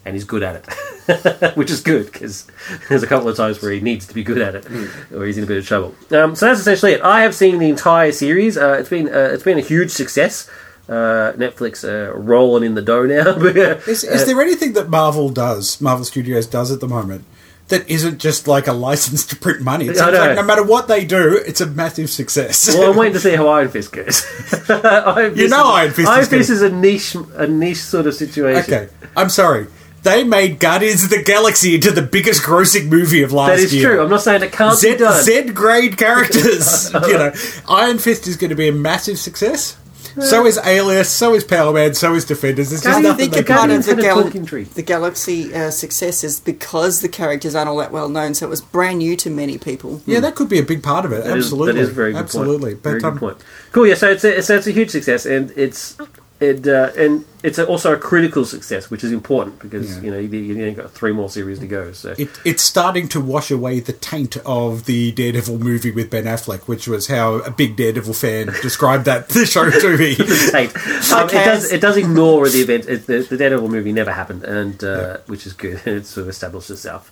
and he's good at it, which is good because there's a couple of times where he needs to be good at it, or he's in a bit of trouble. Um, so that's essentially it. I have seen the entire series. Uh, it's been uh, it's been a huge success. Uh, Netflix uh, rolling in the dough now. Is, is there anything that Marvel does, Marvel Studios does at the moment, that isn't just like a license to print money? It I seems know. like no matter what they do, it's a massive success. well, I'm waiting to see how Iron Fist goes. Iron Fist You know is, Iron Fist Iron is Fist is a niche a niche sort of situation. okay, I'm sorry. They made Guardians of the Galaxy into the biggest grossing movie of last year. That is year. true. I'm not saying it can't Z, be done. Z grade characters. you know, Iron Fist is going to be a massive success. So is Alias. So is Power Man. So is Defenders. There's just you nothing think they a can part do. of the, had a gal- the Galaxy uh, success is because the characters aren't all that well known, so it was brand new to many people. Yeah, that could be a big part of it. That is- Absolutely, that is a very good absolutely. Point. Very But um, good point. Cool. Yeah. So it's a, so it's a huge success, and it's it uh, and it's also a critical success, which is important because Yeah. you know you, you only got three more series to go. So it, it's starting to wash away the taint of the Daredevil movie with Ben Affleck, which was how a big Daredevil fan described that the show to me. Tate. Um, it does it does ignore the event. It, the, the Daredevil movie never happened, and uh, which is good. It sort of established itself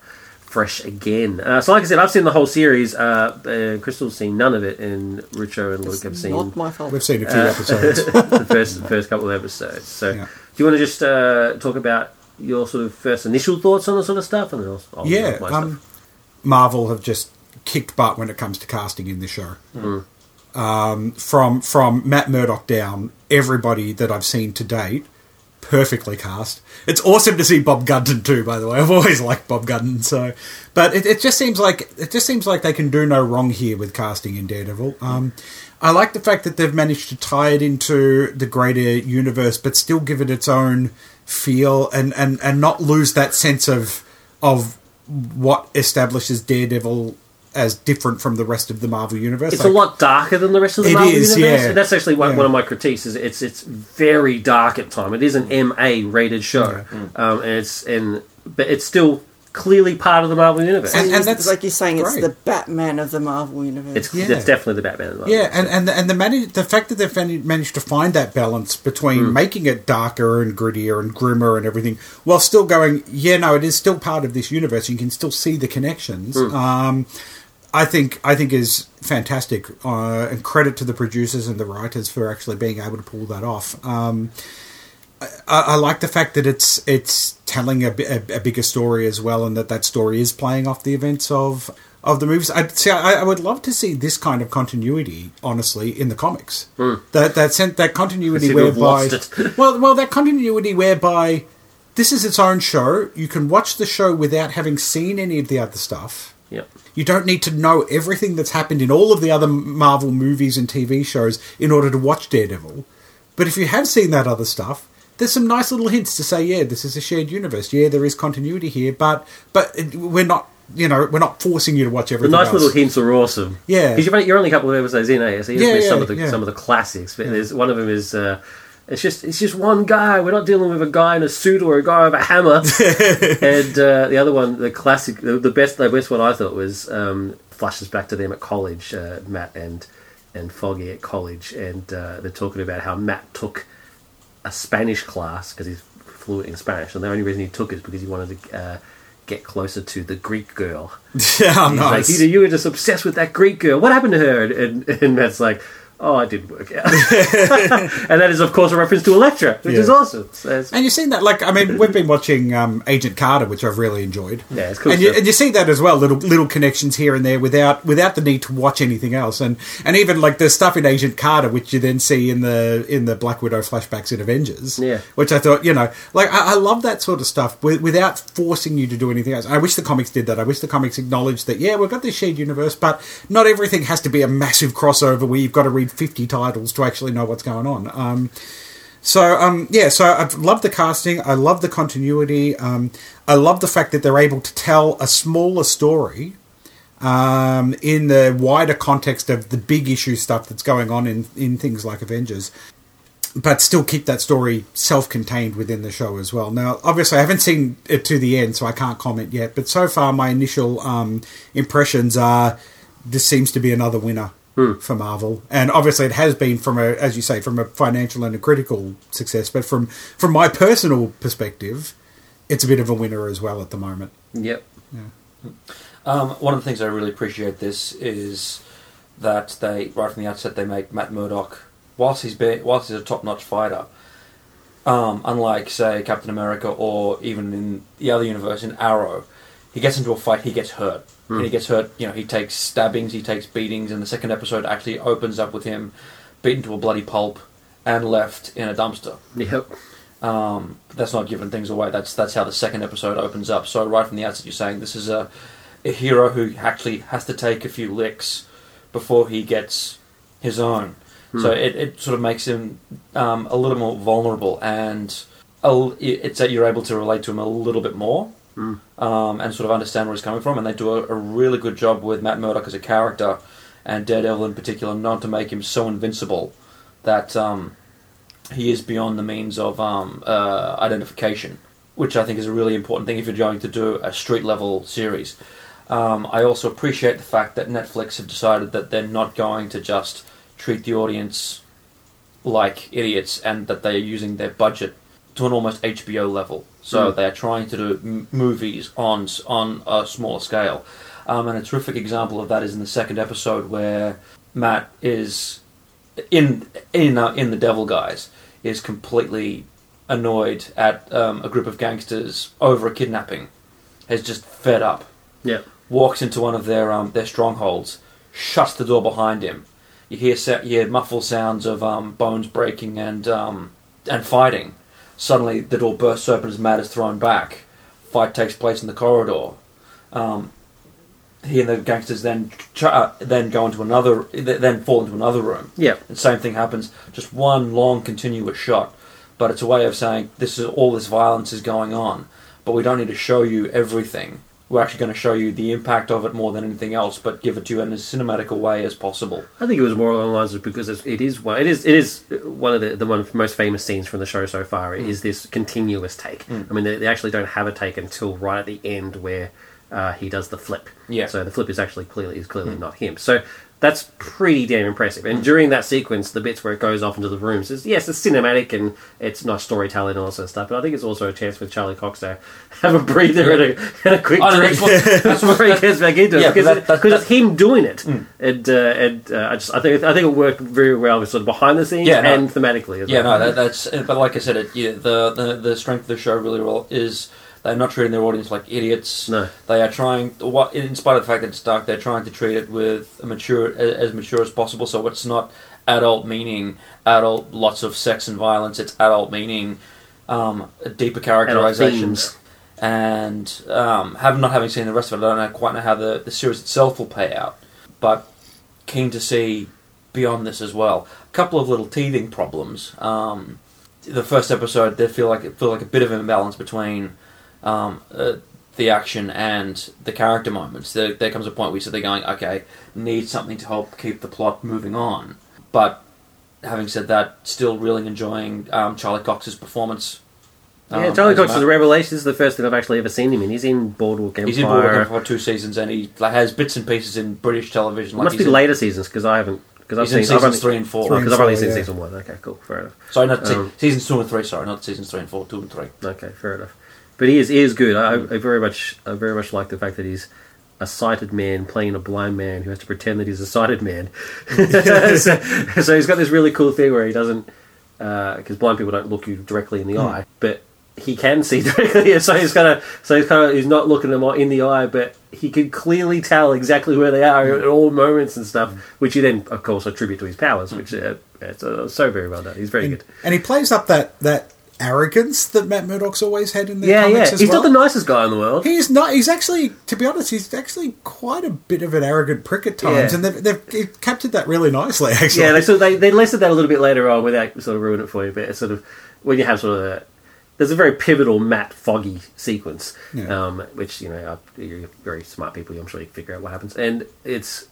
fresh again. Uh, so, like I said, I've seen the whole series. Uh, uh, Crystal's seen none of it, and Richo and Luke have seen Not my fault. We've seen a few Uh, episodes. the first the first couple of episodes. So, Yeah. do you want to just uh, talk about your sort of first initial thoughts on the sort of stuff, and then I'll, I'll yeah, um. Marvel have just kicked butt when it comes to casting in this show. Hmm. Um, from from Matt Murdock down, everybody that I've seen to date, perfectly cast. It's awesome to see Bob Gunton too. By the way, I've always liked Bob Gunton. So, but it, it just seems like it just seems like they can do no wrong here with casting in Daredevil. Um, I like the fact that they've managed to tie it into the greater universe, but still give it its own feel and, and, and not lose that sense of of what establishes Daredevil as different from the rest of the Marvel universe. It's Like, a lot darker than the rest of the It Marvel is, universe, yeah. and that's actually one, Yeah. one of my critiques. Is it's it's very dark at time. It is an MA rated show, um, and it's and but it's still clearly part of the Marvel universe. And- It's- that's like you're saying, it's the Batman of the Marvel universe. it's Yeah. it's definitely the Batman. Of the Marvel Yeah, and and the, and the manage, the fact that they've managed to find that balance between Hmm. making it darker and grittier and grimmer and everything, while still going, yeah, no, it is still part of this universe. You can still see the connections. Hmm. Um, I think I think is fantastic, uh, and credit to the producers and the writers for actually being able to pull that off. Um, I, I like the fact that it's it's telling a, a, a bigger story as well, and that that story is playing off the events of of the movies. I'd see. I, I would love to see this kind of continuity, honestly, in the comics. That that sent that continuity. Seem to have whereby well, well, that continuity whereby this is its own show. You can watch the show without having seen any of the other stuff. Yep. You don't need to know everything that's happened in all of the other Marvel movies and TV shows in order to watch Daredevil. But if you have seen that other stuff, there's some nice little hints to say, yeah, this is a shared universe. Yeah, there is continuity here, but but we're not, you know, we're not forcing you to watch everything. The nice else. little hints are awesome. Yeah. because you're, only- a couple of episodes in, eh? So you just Yeah, some of the yeah. some of the classics. But there's one of them is. Uh, it's just it's just one guy. We're not dealing with a guy in a suit or a guy with a hammer. and uh, the other one, the classic, the, the best, the best one I thought was um, flashes back to them at college, uh, Matt and and Foggy at college, and uh, they're talking about how Matt took a Spanish class because he's fluent in Spanish, and the only reason he took it is because he wanted to uh, get closer to the Greek girl. yeah, nice. like, "You- you were just obsessed with that Greek girl. What happened to her? And, and, and Matt's like, oh, it didn't work out. and that is, of course, a reference to Elektra, which Yeah. is awesome. So And you've seen that, like I mean, we've been watching um, Agent Carter, which I've really enjoyed. Yeah, it's cool And you, and you see that as well, little little connections here and there, without without the need to watch anything else. And and even like the stuff in Agent Carter, which you then see in the in the Black Widow flashbacks in Avengers. Yeah. which I thought, you know, like I, I love that sort of stuff without forcing you to do anything else. I wish the comics did that. I wish the comics acknowledged that. Yeah, we've got this shared universe, but not everything has to be a massive crossover where you've got to read fifty titles to actually know what's going on. Um, so um, yeah, so I love the casting. I love the continuity. Um, I love the fact that they're able to tell a smaller story um, in the wider context of the big issue stuff that's going on in in things like Avengers, but still keep that story self-contained within the show as well. Now, obviously, I haven't seen it to the end, so I can't comment yet. But so far, my initial um, impressions are this seems to be another winner for Marvel, and obviously, it has been from a, as you say, from a financial and a critical success. But from from my personal perspective, it's a bit of a winner as well at the moment. yep. Um, one of the things I really appreciate this is that they right from the outset they make Matt Murdock whilst he's be, whilst he's a top notch fighter. Um, unlike say Captain America or even in the other universe in Arrow, he gets into a fight, he gets hurt, and he gets hurt. You know, he takes stabbings, he takes beatings, and the second episode actually opens up with him beaten to a bloody pulp and left in a dumpster. Yep. Um, that's not giving things away. That's that's how the second episode opens up. So right from the outset, you're saying this is a a hero who actually has to take a few licks before he gets his own. So it, it sort of makes him um, a little more vulnerable, and a it's that you're able to relate to him a little bit more. Um, and sort of understand where he's coming from, and they do a, a really good job with Matt Murdock as a character, and Daredevil in particular, not to make him so invincible that um, he is beyond the means of um, uh, identification, which I think is a really important thing if you're going to do a street level series. Um, I also appreciate the fact that Netflix have decided that they're not going to just treat the audience like idiots and that they are using their budget to an almost HBO level. So Mm. they are trying to do m- movies on on a smaller scale. Um, and a terrific example of that is in the second episode where Matt is in in uh, in the Devil Guys is completely annoyed at um, a group of gangsters over a kidnapping. Is just fed up. Yeah, Walks into one of their um, their strongholds, shuts the door behind him. You hear sa- you hear muffled sounds of um, bones breaking and um, and fighting. Suddenly, the door bursts open as Matt is thrown back. Fight takes place in the corridor. Um, he and the gangsters then ch- uh, then go into another, then fall into another room. Yeah. And same thing happens. Just one long continuous shot, but it's a way of saying this is all this violence is going on, but we don't need to show you everything. We're actually going to show you the impact of it more than anything else, but give it to you in as cinematic a way as possible. I think it was more along the lines of because it's, it is one it is it is one of the the one of the most famous scenes from the show so far Mm. is this continuous take. I mean, they, they actually don't have a take until right at the end where uh, he does the flip. Yeah. So the flip is actually clearly is clearly not him. So that's pretty damn impressive. And during that sequence, the bits where it goes off into the rooms is yes, it's cinematic and it's nice storytelling and all sort of stuff. But I think it's also a chance for Charlie Cox to have a breather and, a, and a quick Oh, drink that's what- that's what- before he gets back into Yeah, it because but that- that- it's him doing it. And uh, and uh, I just I think I think it worked very well with sort of behind the scenes Yeah, no. and thematically. As Yeah, well. no, that, that's. But like I said, it, yeah, the, the the strength of the show really well is they're not treating their audience like idiots. No. they are trying. What, in spite of the fact that it's dark, they're trying to treat it with a mature as mature as possible. So it's not adult meaning adult, lots of sex and violence. It's adult meaning um, a deeper characterizations. And um, have not having seen the rest of it, I don't know, quite know how the, the series itself will play out. But keen to see beyond this as well. A couple of little teething problems. Um, the first episode, they feel like it feel like a bit of an imbalance between um, uh, the action and the character moments. There, there comes a point where there going, okay, need something to help keep the plot moving on. But having said that, still really enjoying um, Charlie Cox's performance. Yeah, um, Charlie Cox is a revelation. This is the first thing I've actually ever seen him in. He's in Boardwalk Empire. He's in Boardwalk Empire for two seasons, and he like, has bits and pieces in British television. It Like must be in- later seasons because I haven't. Because I've seen I've seasons only, three and four. Because I've only seen yeah. season one. Okay, cool, fair enough. Sorry, not se- Um, seasons two and three. Sorry, not seasons three and four. Two and three. Okay, fair enough. But he is he is good. I, I very much I very much like the fact that he's a sighted man playing a blind man who has to pretend that he's a sighted man. so, so he's got this really cool thing where he doesn't because blind people don't look you directly in the eye, but he can see directly. So he's kind of so he's kind of he's not looking them in the eye, but he can clearly tell exactly where they are at all moments and stuff, which he then of course attribute to his powers, which uh, it's uh, so very well done. He's very and, good. and he plays up that that arrogance that Matt Murdock's always had in the Yeah, comics yeah. He's well. not the nicest guy in the world. He's not. He's actually, to be honest, he's actually quite a bit of an arrogant prick at times, Yeah. and they've, they've, they've captured that really nicely. Actually, Yeah, they sort of, they they listed that a little bit later on without sort of ruin it for you. But it's sort of when you have sort of a, there's a very pivotal Matt Foggy sequence, Yeah. um, which you know you're very smart people. I'm sure you can figure out what happens, and it's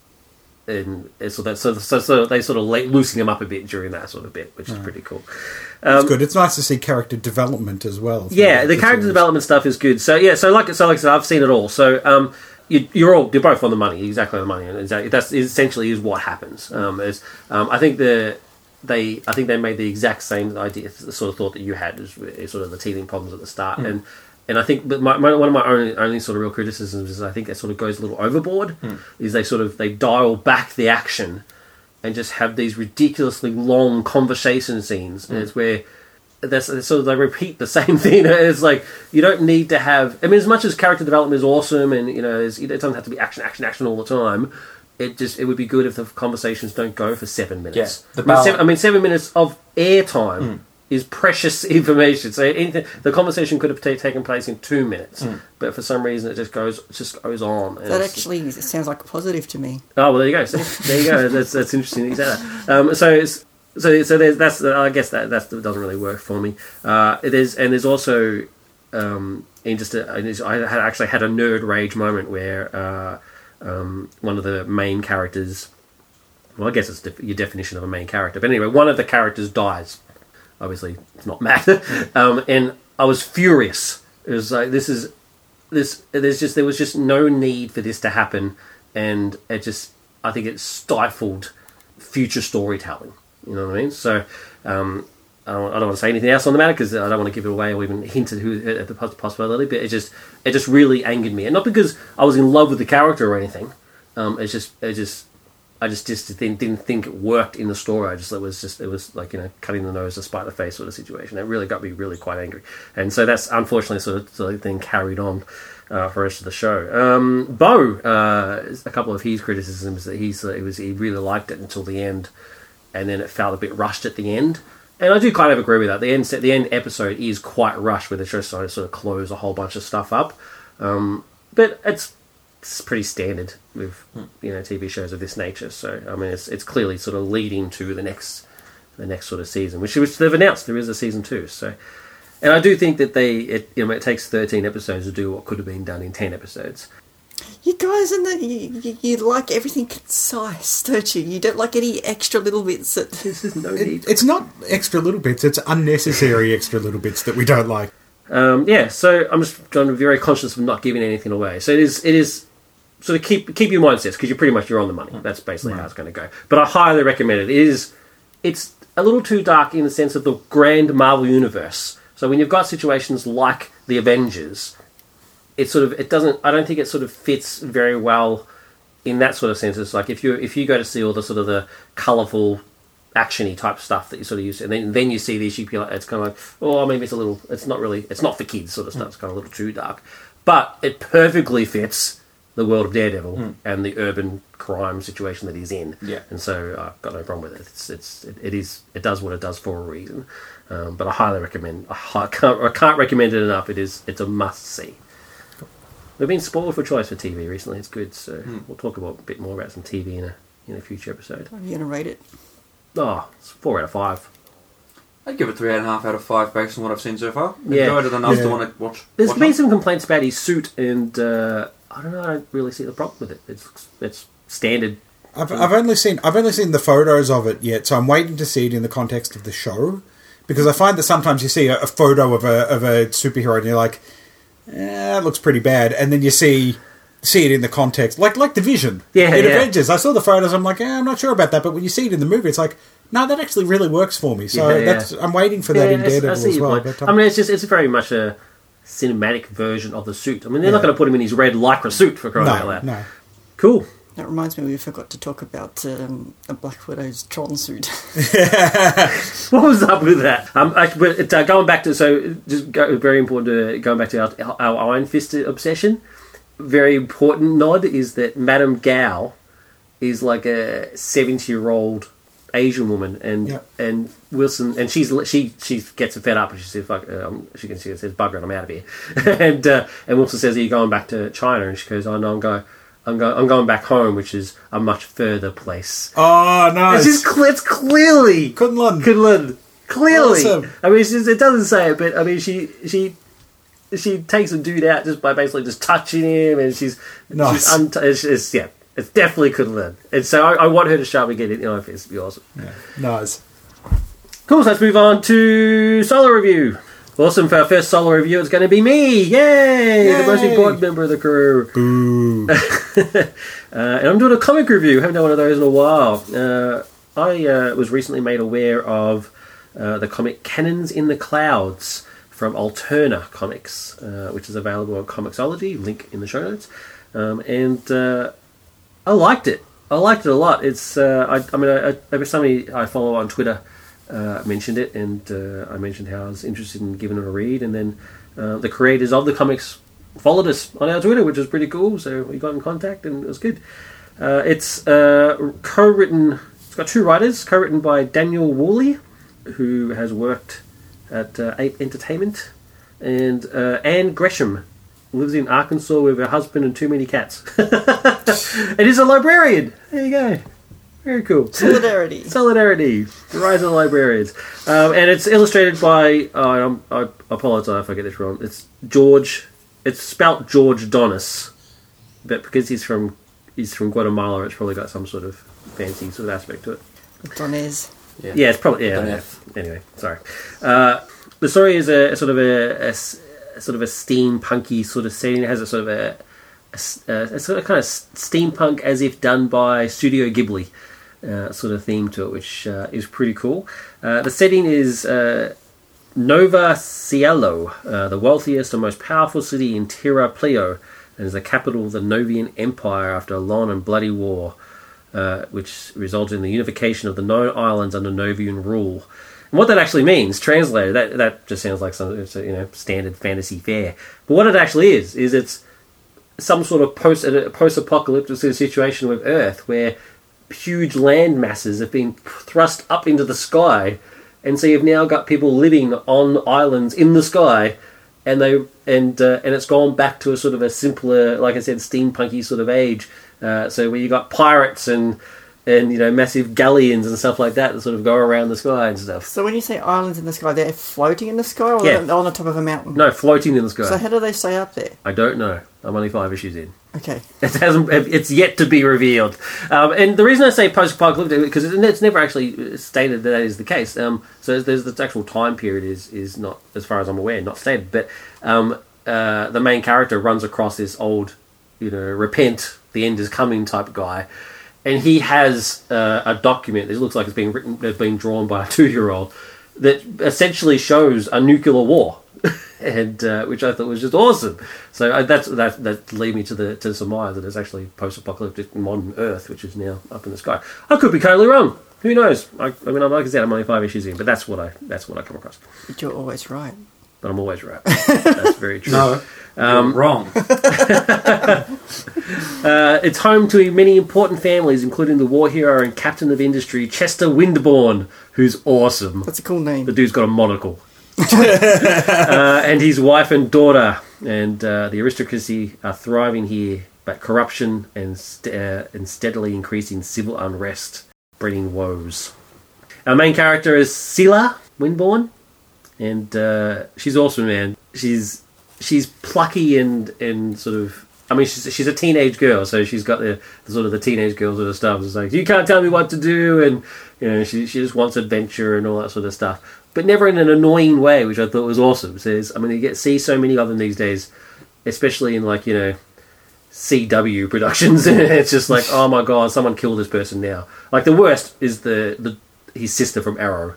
and so that so, so so they sort of loosen him up a bit during that sort of bit, which is pretty cool. it's good. It's nice to see character development as well. Yeah, the character series. development stuff is good. So yeah, so like so like I said, I've seen it all. So um, you, you're all you're both on the money, exactly on the money, and exactly that's essentially is what happens. Um, is um, I think the they I think they made the exact same idea, the sort of thought that you had, is, is sort of the teething problems at the start, and and I think but my, my, one of my only only sort of real criticisms is I think that sort of goes a little overboard. Hmm. Is they sort of they dial back the action and just have these ridiculously long conversation scenes, and hmm. it's where that's so they repeat the same thing. It's like you don't need to have. I mean, as much as character development is awesome, and you know, it's, it doesn't have to be action, action, action all the time. It just it would be good if the conversations don't go for seven minutes. Yeah, the I, mean, seven, I mean, seven minutes of airtime hmm. Is precious information. So anything, the conversation could have ta taken place in two minutes, but for some reason it just goes just goes on. and That it's- actually sounds like a positive to me. Oh well, there you go. See? There you go. That's that's interesting. that You said that. Um, so it's, so so there's that's I guess that that's, that doesn't really work for me. Uh, it is, and there's also um, in just a, and it's- I had actually had a nerd rage moment where uh, um, one of the main characters. Well, I guess it's def- your definition of a main character, but anyway, one of the characters dies. Obviously, it's not Matt, um, and I was furious. It was like this is this there's just there was just no need for this to happen and it just i think it stifled future storytelling you know what i mean so um I don't, I don't want to say anything else on the matter because I don't want to give it away or even hint at who at the poss- possibility. But it just it just really angered me, and not because I was in love with the character or anything. Um, it's just it just I just just didn't, didn't think it worked in the story. I just it was just it was like you know cutting the nose to spite the face sort of situation. It really got me really quite angry, and so that's unfortunately sort of, sort of thing carried on uh, for the rest of the show. Um, Bo, uh, a couple of his criticisms that he's uh, it was he really liked it until the end, and then it felt a bit rushed at the end. And I do kind of agree with that. The end the end episode is quite rushed, where they're just trying to sort of close a whole bunch of stuff up. Um, but it's it's pretty standard with you know TV shows of this nature. So I mean, it's it's clearly sort of leading to the next the next sort of season, which which they've announced there is a season two. So, and I do think that they it you know it takes thirteen episodes to do what could have been done in ten episodes. You guys, and the, you, you, you like everything concise, don't you? You don't like any extra little bits that. There's no It, need. it's not extra little bits; it's unnecessary extra little bits that we don't like. Um, yeah, so I'm just trying to be very conscious of not giving anything away. So it is it is sort of keep keep your mindsets because you're pretty much you're on the money. Mm. That's basically how it's going to go. But I highly recommend it. It is it's a little too dark in the sense of the grand Marvel universe. So when you've got situations like the Avengers, it sort of it doesn't. I don't think it sort of fits very well in that sort of sense. It's like if you if you go to see all the sort of the colourful actiony type stuff that you sort of use, and then then you see these, you feel like it's kind of like, oh, maybe it's a little, it's not really, it's not for kids sort of stuff. Mm. It's kind of a little too dark, but it perfectly fits the world of Daredevil hmm. and the urban crime situation that he's in. Yeah. and so uh, I've got no problem with it. It's it's it, it is it does what it does for a reason. Um, but I highly recommend. I, hi- can't I can't recommend it enough. It is it's a must see. We've been spoiled for choice for TV recently. It's good, so hmm. we'll talk about a bit more about some TV in a in a future episode. Are you going to rate it? Oh, it's four out of five. I'd give it three and a half out of five based on what I've seen so far. Yeah. Enjoyed it enough Yeah. to want to watch. There's watch been on. some complaints about his suit, and uh, I don't know. I don't really see the problem with it. It's it's standard. I've, I've only seen I've only seen the photos of it yet, so I'm waiting to see it in the context of the show because I find that sometimes you see a, a photo of a of a superhero and you're like, eh, it looks pretty bad, and then you see see it in the context, like like the Vision, Yeah, in yeah. Avengers. I saw the photos, I'm like, eh, I'm not sure about that, but when you see it in the movie, it's like, no, that actually really works for me. So Yeah, yeah. that's I'm waiting for that Yeah, in I s- I Daredevil see as well. But, um, I mean, it's just it's very much a cinematic version of the suit. I mean, they're not going to put him in his red lycra suit for crying out loud. no. Cool. That reminds me, we forgot to talk about um, a Black Widow's Tron suit. What was up with that? Um, actually, but, uh, going back to so just go, very important to going back to our, our Iron Fist obsession. Very important nod is that Madame Gao is like a seventy-year-old Asian woman, and Yeah. and Wilson, and she's she she gets fed up, and she says, "Fuck," um, she can see says, "Bugger it, I'm out of here." and uh, and Wilson says, "Are you going back to China?" And she goes, "Oh no, I'm going." I'm going. I'm going back home, which is a much further place. Oh no, It's just it's clearly Kunlun. Kunlun. Clearly, Awesome. I mean, just, it doesn't say it, but I mean, she she she takes a dude out just by basically just touching him, and she's Nice. she's unt- it's, it's yeah, it's definitely Kunlun, and so I, I want her to show me get it in office. It'd be awesome. nice. Cool. So let's move on to solo review. Awesome for our first solo review. It's going to be me. Yay! The most important member of the crew. Boo. Uh, and I'm doing a comic review. Haven't done one of those in a while. Uh, I uh, was recently made aware of uh, the comic Cannons in the Clouds from Alterna Comics, uh, which is available on Comixology. Link in the show notes. Um, and uh, I liked it. I liked it a lot. It's. Uh, I, I mean, I, I, somebody I follow on Twitter uh, mentioned it, and uh, I mentioned how I was interested in giving it a read, and then uh, the creators of the comics followed us on our Twitter, which was pretty cool. So we got in contact, and it was good. Uh, it's uh, co-written. It's got two writers, co-written by Daniel Woolley, who has worked at Ape Entertainment, and Anne Gresham lives in Arkansas with her husband and too many cats. and is a librarian. There you go. Very cool. Solidarity. Solidarity, the rise of the librarians, um, and it's illustrated by. Oh, I'm, I apologize if I get this wrong. It's George. It's spelt George Donis, but because he's from he's from Guatemala, it's probably got some sort of fancy sort of aspect to it. Donez. Yeah, yeah, it's probably yeah. Doneth. Anyway, sorry. Uh, the story is a, a sort of a, a s- a sort of a steampunky sort of setting. It has a sort of a sort of kind of steampunk as if done by Studio Ghibli uh, sort of theme to it, which uh, is pretty cool. Uh, the setting is uh, Nova Cielo, uh, the wealthiest and most powerful city in Terra Pleo, and is the capital of the Novian Empire after a long and bloody war, uh, which resulted in the unification of the known islands under Novian rule. What that actually means, translated, that that just sounds like some it's a, you know standard fantasy fare. But what it actually is is it's some sort of post post apocalyptic situation with Earth, where huge land masses have been thrust up into the sky, and so you've now got people living on islands in the sky, and they and uh, and it's gone back to a sort of a simpler, like I said, steampunky sort of age. Uh, so where you got pirates and and you know massive galleons and stuff like that that sort of go around the sky and stuff. So when you say islands in the sky, they're floating in the sky or Yeah. they're on the top of a mountain? No, floating in the sky. So how do they stay up there? I don't know. I'm only five issues in. Okay. It hasn't. It's yet to be revealed. Um, and the reason I say post-apocalyptic because it's never actually stated that that is the case. Um, so there's the actual time period is is not, as far as I'm aware, not stated. But um, uh, the main character runs across this old, you know, repent, the end is coming type guy, and he has uh, a document. that looks like it's being written, it's being drawn by a two-year-old that essentially shows a nuclear war. and uh, which I thought was just awesome. So uh, that's that that lead me to the to surmise that it's actually post-apocalyptic modern Earth, which is now up in the sky. I could be totally wrong. Who knows? I, I mean, like I said, I'm only five issues in, but that's what I that's what I come across. But you're always right. But I'm always right. that's very true. No, Um, you're wrong. Uh, it's home to many important families, including the war hero and captain of industry Chester Windborn, who's awesome. That's a cool name. The dude's got a monocle. uh, and his wife and daughter, and uh, the aristocracy are thriving here, but corruption and, st- uh, and steadily increasing civil unrest breeding woes. Our main character is Sela Windborn, and uh, she's awesome, man. She's she's plucky and and sort of. I mean, she's she's a teenage girl, so she's got the, the sort of the teenage girl sort of stuff. It's like you can't tell me what to do, and you know she she just wants adventure and all that sort of stuff, but never in an annoying way, which I thought was awesome. Says, I mean, you get see so many of them these days, especially in like you know CW productions. it's just like, oh my god, someone killed this person now. Like the worst is the the his sister from Arrow.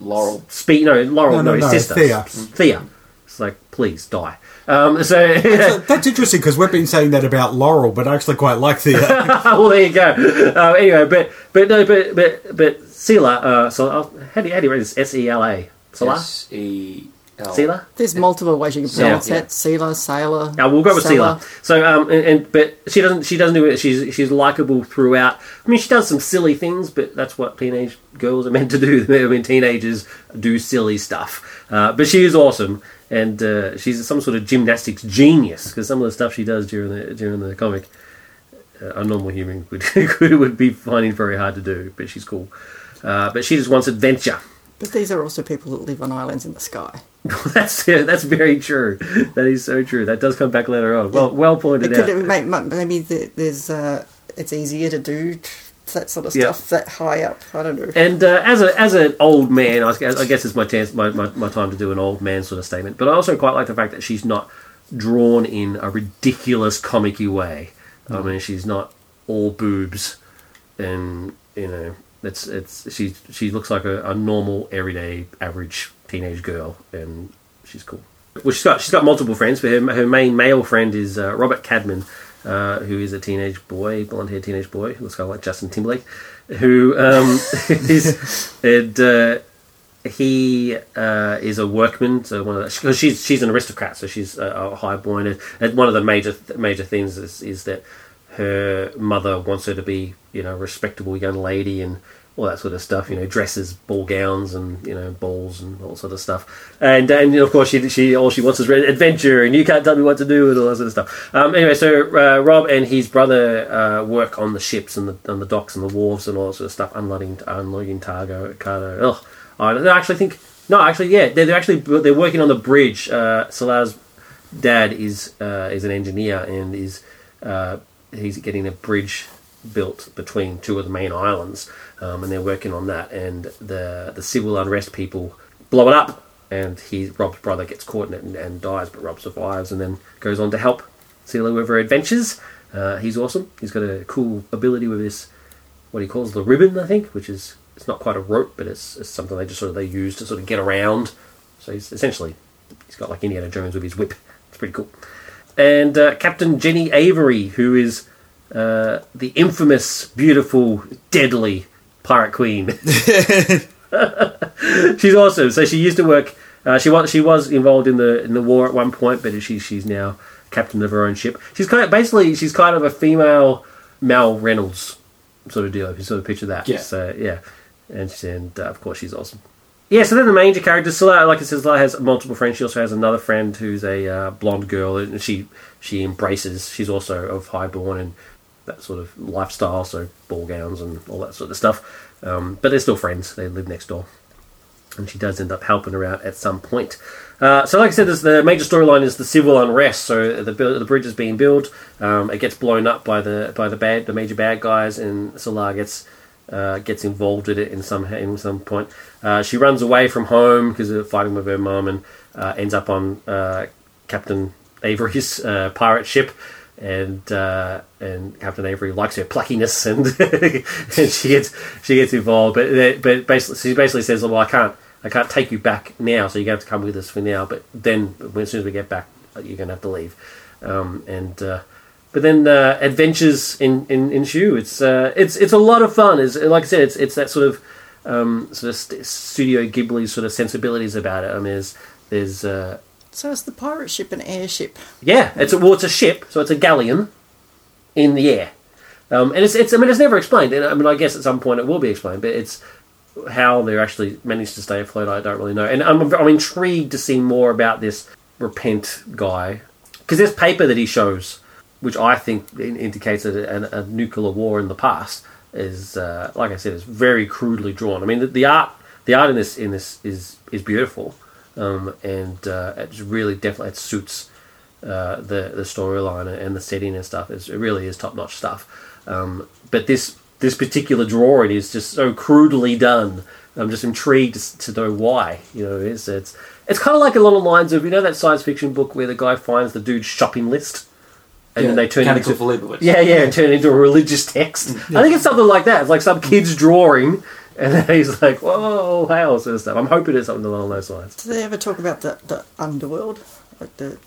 Laurel. Speed no Laurel No, no, no, his no, sister Thea. Thea. It's like please die. Um, so So that's interesting because we've been saying that about Laurel, but I actually quite like the. well, there you go. Uh, anyway, but but no, but but but Sela. Uh, so uh, how do you, how do you read this? S E L A. Sela. S E L. Sela. There's multiple ways you can pronounce Yeah. that. Sealer, sailor. Yeah, we'll go with sailor. Sela. So, um, and, and but she doesn't. She doesn't do it. She's she's likable throughout. I mean, she does some silly things, but that's what teenage girls are meant to do. I mean, teenagers do silly stuff. Uh, but she is awesome, and uh, she's some sort of gymnastics genius because some of the stuff she does during the during the comic, uh, a normal human would would be finding very hard to do. But she's cool. Uh, but she just wants adventure. But these are also people that live on islands in the sky. that's yeah, that's very true. That is so true. That does come back later on. Well, well It pointed could, out. may- may- maybe there's uh, it's easier to do that sort of Yeah. stuff that high up. I don't know. And uh, as a as an old man, I guess, I guess it's my, chance, my, my my time to do an old man sort of statement. But I also quite like the fact that she's not drawn in a ridiculous comic-y way. I mean, she's not all boobs, and you know, it's it's she she looks like a, a normal, everyday, average teenage girl, and she's cool. Well, she's got she's got multiple friends, but her, her main male friend is uh, Robert Cadman, uh, who is a teenage boy, blonde haired teenage boy, who looks kind of like Justin Timberlake, who um, is and, uh, he uh, is a workman. So one of the, she's she's an aristocrat, so she's a, a highborn. And, and one of the major major things is, is that her mother wants her to be you know a respectable young lady and all that sort of stuff. You know, dresses, ball gowns, and you know balls and all sort of stuff. And and of course she she all she wants is adventure, and you can't tell me what to do and all that sort of stuff. Um, anyway, so uh, Rob and his brother uh, work on the ships and the on the docks and the wharves and all that sort of stuff, unloading unloading cargo. cargo. Ugh. I actually think no, actually yeah, they're, they're actually they're working on the bridge. Uh, dad is uh, is an engineer and is uh, he's getting a bridge built between two of the main islands, um, and they're working on that. And the the civil unrest people blow it up, and he Rob's brother gets caught in it and, and dies, but Rob survives and then goes on to help Sela with her adventures. Uh, he's awesome. He's got a cool ability with this what he calls the ribbon, I think, which is it's not quite a rope, but it's, it's something they just sort of they use to sort of get around. So he's essentially he's got like Indiana Jones with his whip. It's pretty cool. And uh, Captain Jenny Avery, who is uh, the infamous, beautiful, deadly pirate queen. she's awesome. So she used to work. Uh, she was she was involved in the in the war at one point, but she she's now captain of her own ship. She's kind of basically she's kind of a female Mal Reynolds sort of deal. If you sort of picture that. Yeah. So yeah, and and uh, of course she's awesome. Yeah, so then the major character, Sela, like I said, Sela has multiple friends. She also has another friend who's a uh, blonde girl, and she she embraces. She's also of highborn and that sort of lifestyle, so ball gowns and all that sort of stuff. Um, but they're still friends. They live next door, and she does end up helping her out at some point. Uh, so, like I said, the major storyline is the civil unrest. So the the bridge is being built. Um, it gets blown up by the by the bad the major bad guys, and Sela gets uh, gets involved in it in some in some point. Uh, she runs away from home because of fighting with her mum, and uh, ends up on uh, Captain Avery's uh, pirate ship. And uh, and Captain Avery likes her pluckiness, and and she gets she gets involved. But but basically, she basically says, "Well, I can't I can't take you back now, so you're going to have to come with us for now. But then, as soon as we get back, you're going to have to leave." Um, and uh, but then uh, adventures in, in ensue. It's uh, it's it's a lot of fun. It's like I said, it's it's that sort of um, sort of st- Studio Ghibli sort of sensibilities about it. I mean, there's there's uh, So it's the pirate ship and airship. yeah, it's a well, it's a ship, so it's a galleon. in the air. Um, and it's, it's, I mean, it's never explained. And I mean, I guess at some point it will be explained, but it's how they're actually managed to stay afloat. I don't really know. And I'm, I'm intrigued to see more about this repent guy because there's paper that he shows, which I think indicates a, a, a nuclear war in the past is, uh, like I said, is very crudely drawn. I mean, the, the art, the art in this in this is is beautiful, um, and uh, it's really definitely it suits uh, the the storyline and the setting and stuff. It's, it really is top notch stuff. Um, but this this particular drawing is just so crudely done. I'm just intrigued to, to know why. You know, it's it's it's kind of like along the lines of you know that science fiction book where the guy finds the dude's shopping list. And Yeah, then they turn it into yeah, yeah, and turn it into a religious text. I think it's something like that. It's like some kid's drawing, and then he's like, "Whoa, hey, all sort of stuff." I'm hoping it's something along those lines. Do they ever talk about the, the underworld? Like the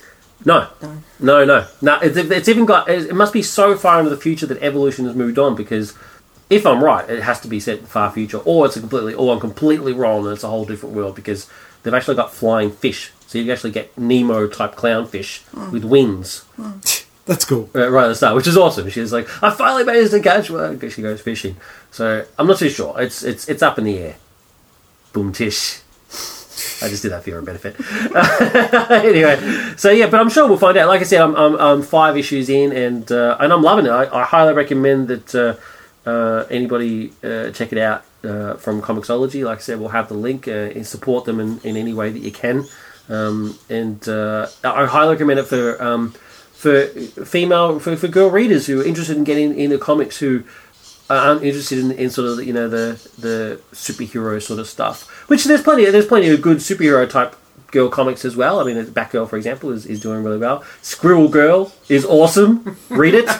No, no. no, no, no. It's, it's even got. It must be so far into the future that evolution has moved on. Because if I'm right, it has to be set in the far future, or it's a completely, or I'm completely wrong, and it's a whole different world. Because they've actually got flying fish, so you actually get Nemo type clownfish hmm. with wings. Hmm. That's cool. uh, right at the start, which is awesome. She's like, I finally managed to catch one she goes fishing. So I'm not too sure. It's it's it's up in the air. Boom tish. I just did that for your benefit. anyway, so yeah, but I'm sure we'll find out. Like I said, I'm, I'm, I'm five issues in, and uh, and I'm loving it. I, I highly recommend that uh, uh, anybody uh, check it out uh, from Comixology. Like I said, we'll have the link and support them in, in any way that you can. Um, and I highly recommend it for um, for female for, for girl readers who are interested in getting into comics who aren't interested in, in sort of you know the the superhero sort of stuff. Which there's plenty there's plenty of good superhero type girl comics as well. I mean, Batgirl for example is, is doing really well. Squirrel Girl is awesome. Read it.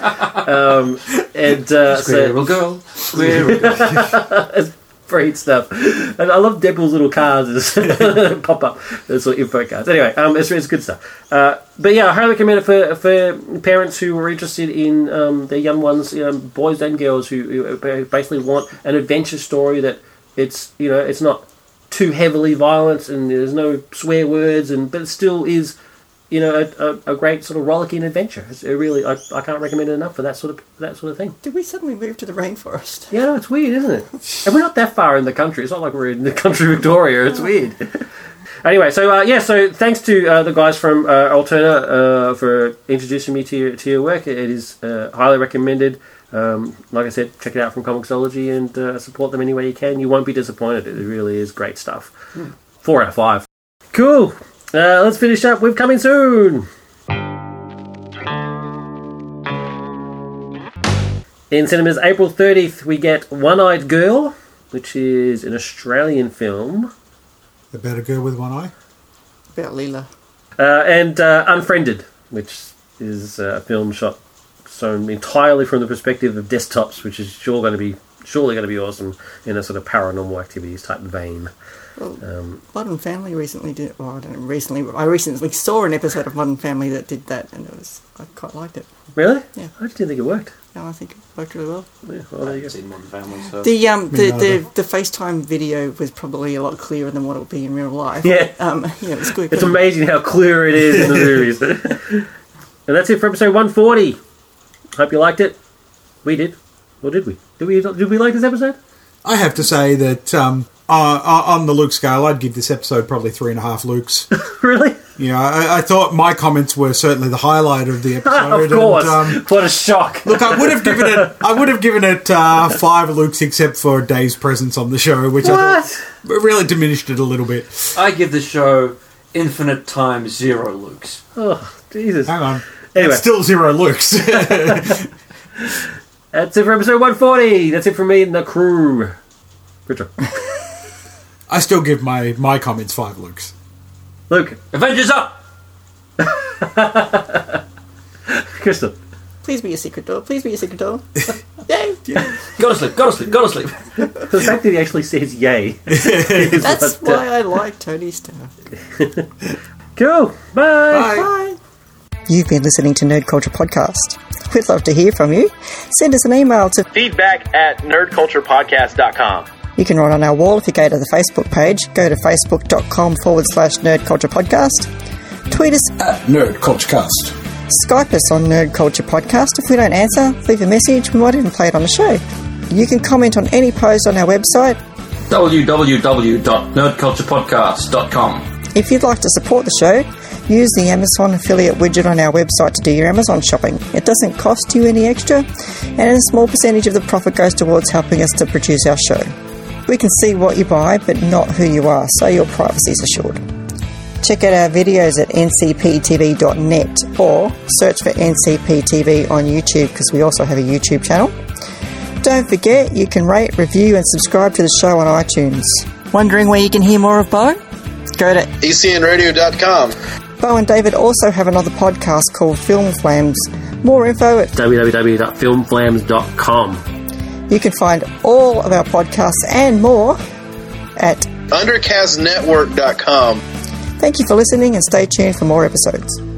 Um, and uh, so, Squirrel girl, squirrel girl. great stuff. And I love Deadpool's little cards pop up, those of info cards. Anyway, um, it's, it's good stuff. Uh, but yeah, I highly recommend it for, for parents who are interested in um, their young ones, you know, boys and girls who, who basically want an adventure story that it's you know it's not too heavily violent and there's no swear words and but it still is you know a, a, a great sort of rollicking adventure. It's it really I, I can't recommend it enough for that sort of that sort of thing. Did we suddenly move to the rainforest? Yeah, no, it's weird, isn't it? And we're not that far in the country. It's not like we're in the country of Victoria. It's weird. anyway, so uh, yeah, so thanks to uh, the guys from uh, Alterna uh, for introducing me to your, to your work. It is uh, highly recommended. Um, like I said, check it out from Comixology and uh, support them any way you can. You won't be disappointed. It really is great stuff. Four out of five. Cool. Uh, let's finish up with coming soon. In cinemas, April 30th, we get One Eyed Girl, which is an Australian film, About a girl with one eye. About Leela. uh, and uh, Unfriended, which is uh, a film shot shown entirely from the perspective of desktops, which is sure going to be surely going to be awesome in a sort of paranormal activities type vein. Well, Um, Modern Family recently did. Well, I don't know recently. I recently saw an episode of Modern Family that did that, and it was I quite liked it. really? Yeah. I just didn't think it worked. No, I think it worked really well. Yeah, well, there you go. I've seen Modern Family, so The um the, the, the FaceTime video was probably a lot clearer than what it would be in real life. Yeah. Um. Yeah, it was good. It's amazing how clear it is in the movies. and that's it for episode 140. Hope you liked it. We did. Or did we? Did we, did we like this episode? I have to say that um, uh, uh, on the Luke scale, I'd give this episode probably three and a half Lukes. really? Yeah, I, I thought my comments were certainly the highlight of the episode. of course. And, um, what a shock. look, I would have given it. I would have given it uh, five Lukes, except for Dave's presence on the show, which I thought really diminished it a little bit. I give the show infinite times zero Lukes. Oh, Jesus. Hang on. Anyway. It's still zero Lukes. That's it for episode 140. That's it for me and the crew. Richard. I still give my my comments five looks. Luke. Avengers up! Crystal. Please be a secret door. Please be a secret door. Yay! Go to sleep, go to sleep, go to sleep. The fact that he actually says "yay" That's what, uh, why I like Tony Stark. Cool. Bye. Bye. Bye. You've been listening to Nerd Culture Podcast. We'd love to hear from you. Send us an email to Feedback at nerdculturepodcast.com. You can write on our wall if you go to the Facebook page. Go to facebook.com forward slash nerd culture podcast. Tweet us Nerd Culture Cast. Skype us on Nerd Culture Podcast. If we don't answer, leave a message. We might even play it on the show. You can comment on any post on our website. www.nerdculturepodcast.com. If you'd like to support the show, use the Amazon affiliate widget on our website to do your Amazon shopping. It doesn't cost you any extra, and a small percentage of the profit goes towards helping us to produce our show. We can see what you buy, but not who you are, so your privacy is assured. Check out our videos at ncptv.net or search for ncptv on YouTube because we also have a YouTube channel. Don't forget, you can rate, review, and subscribe to the show on iTunes. Wondering where you can hear more of Bo? Go to ECNradio.com. Bo and David also have another podcast called Film Flams. More info at www.filmflams.com. you can find all of our podcasts and more at Undercastnetwork.com. Thank you for listening and stay tuned for more episodes.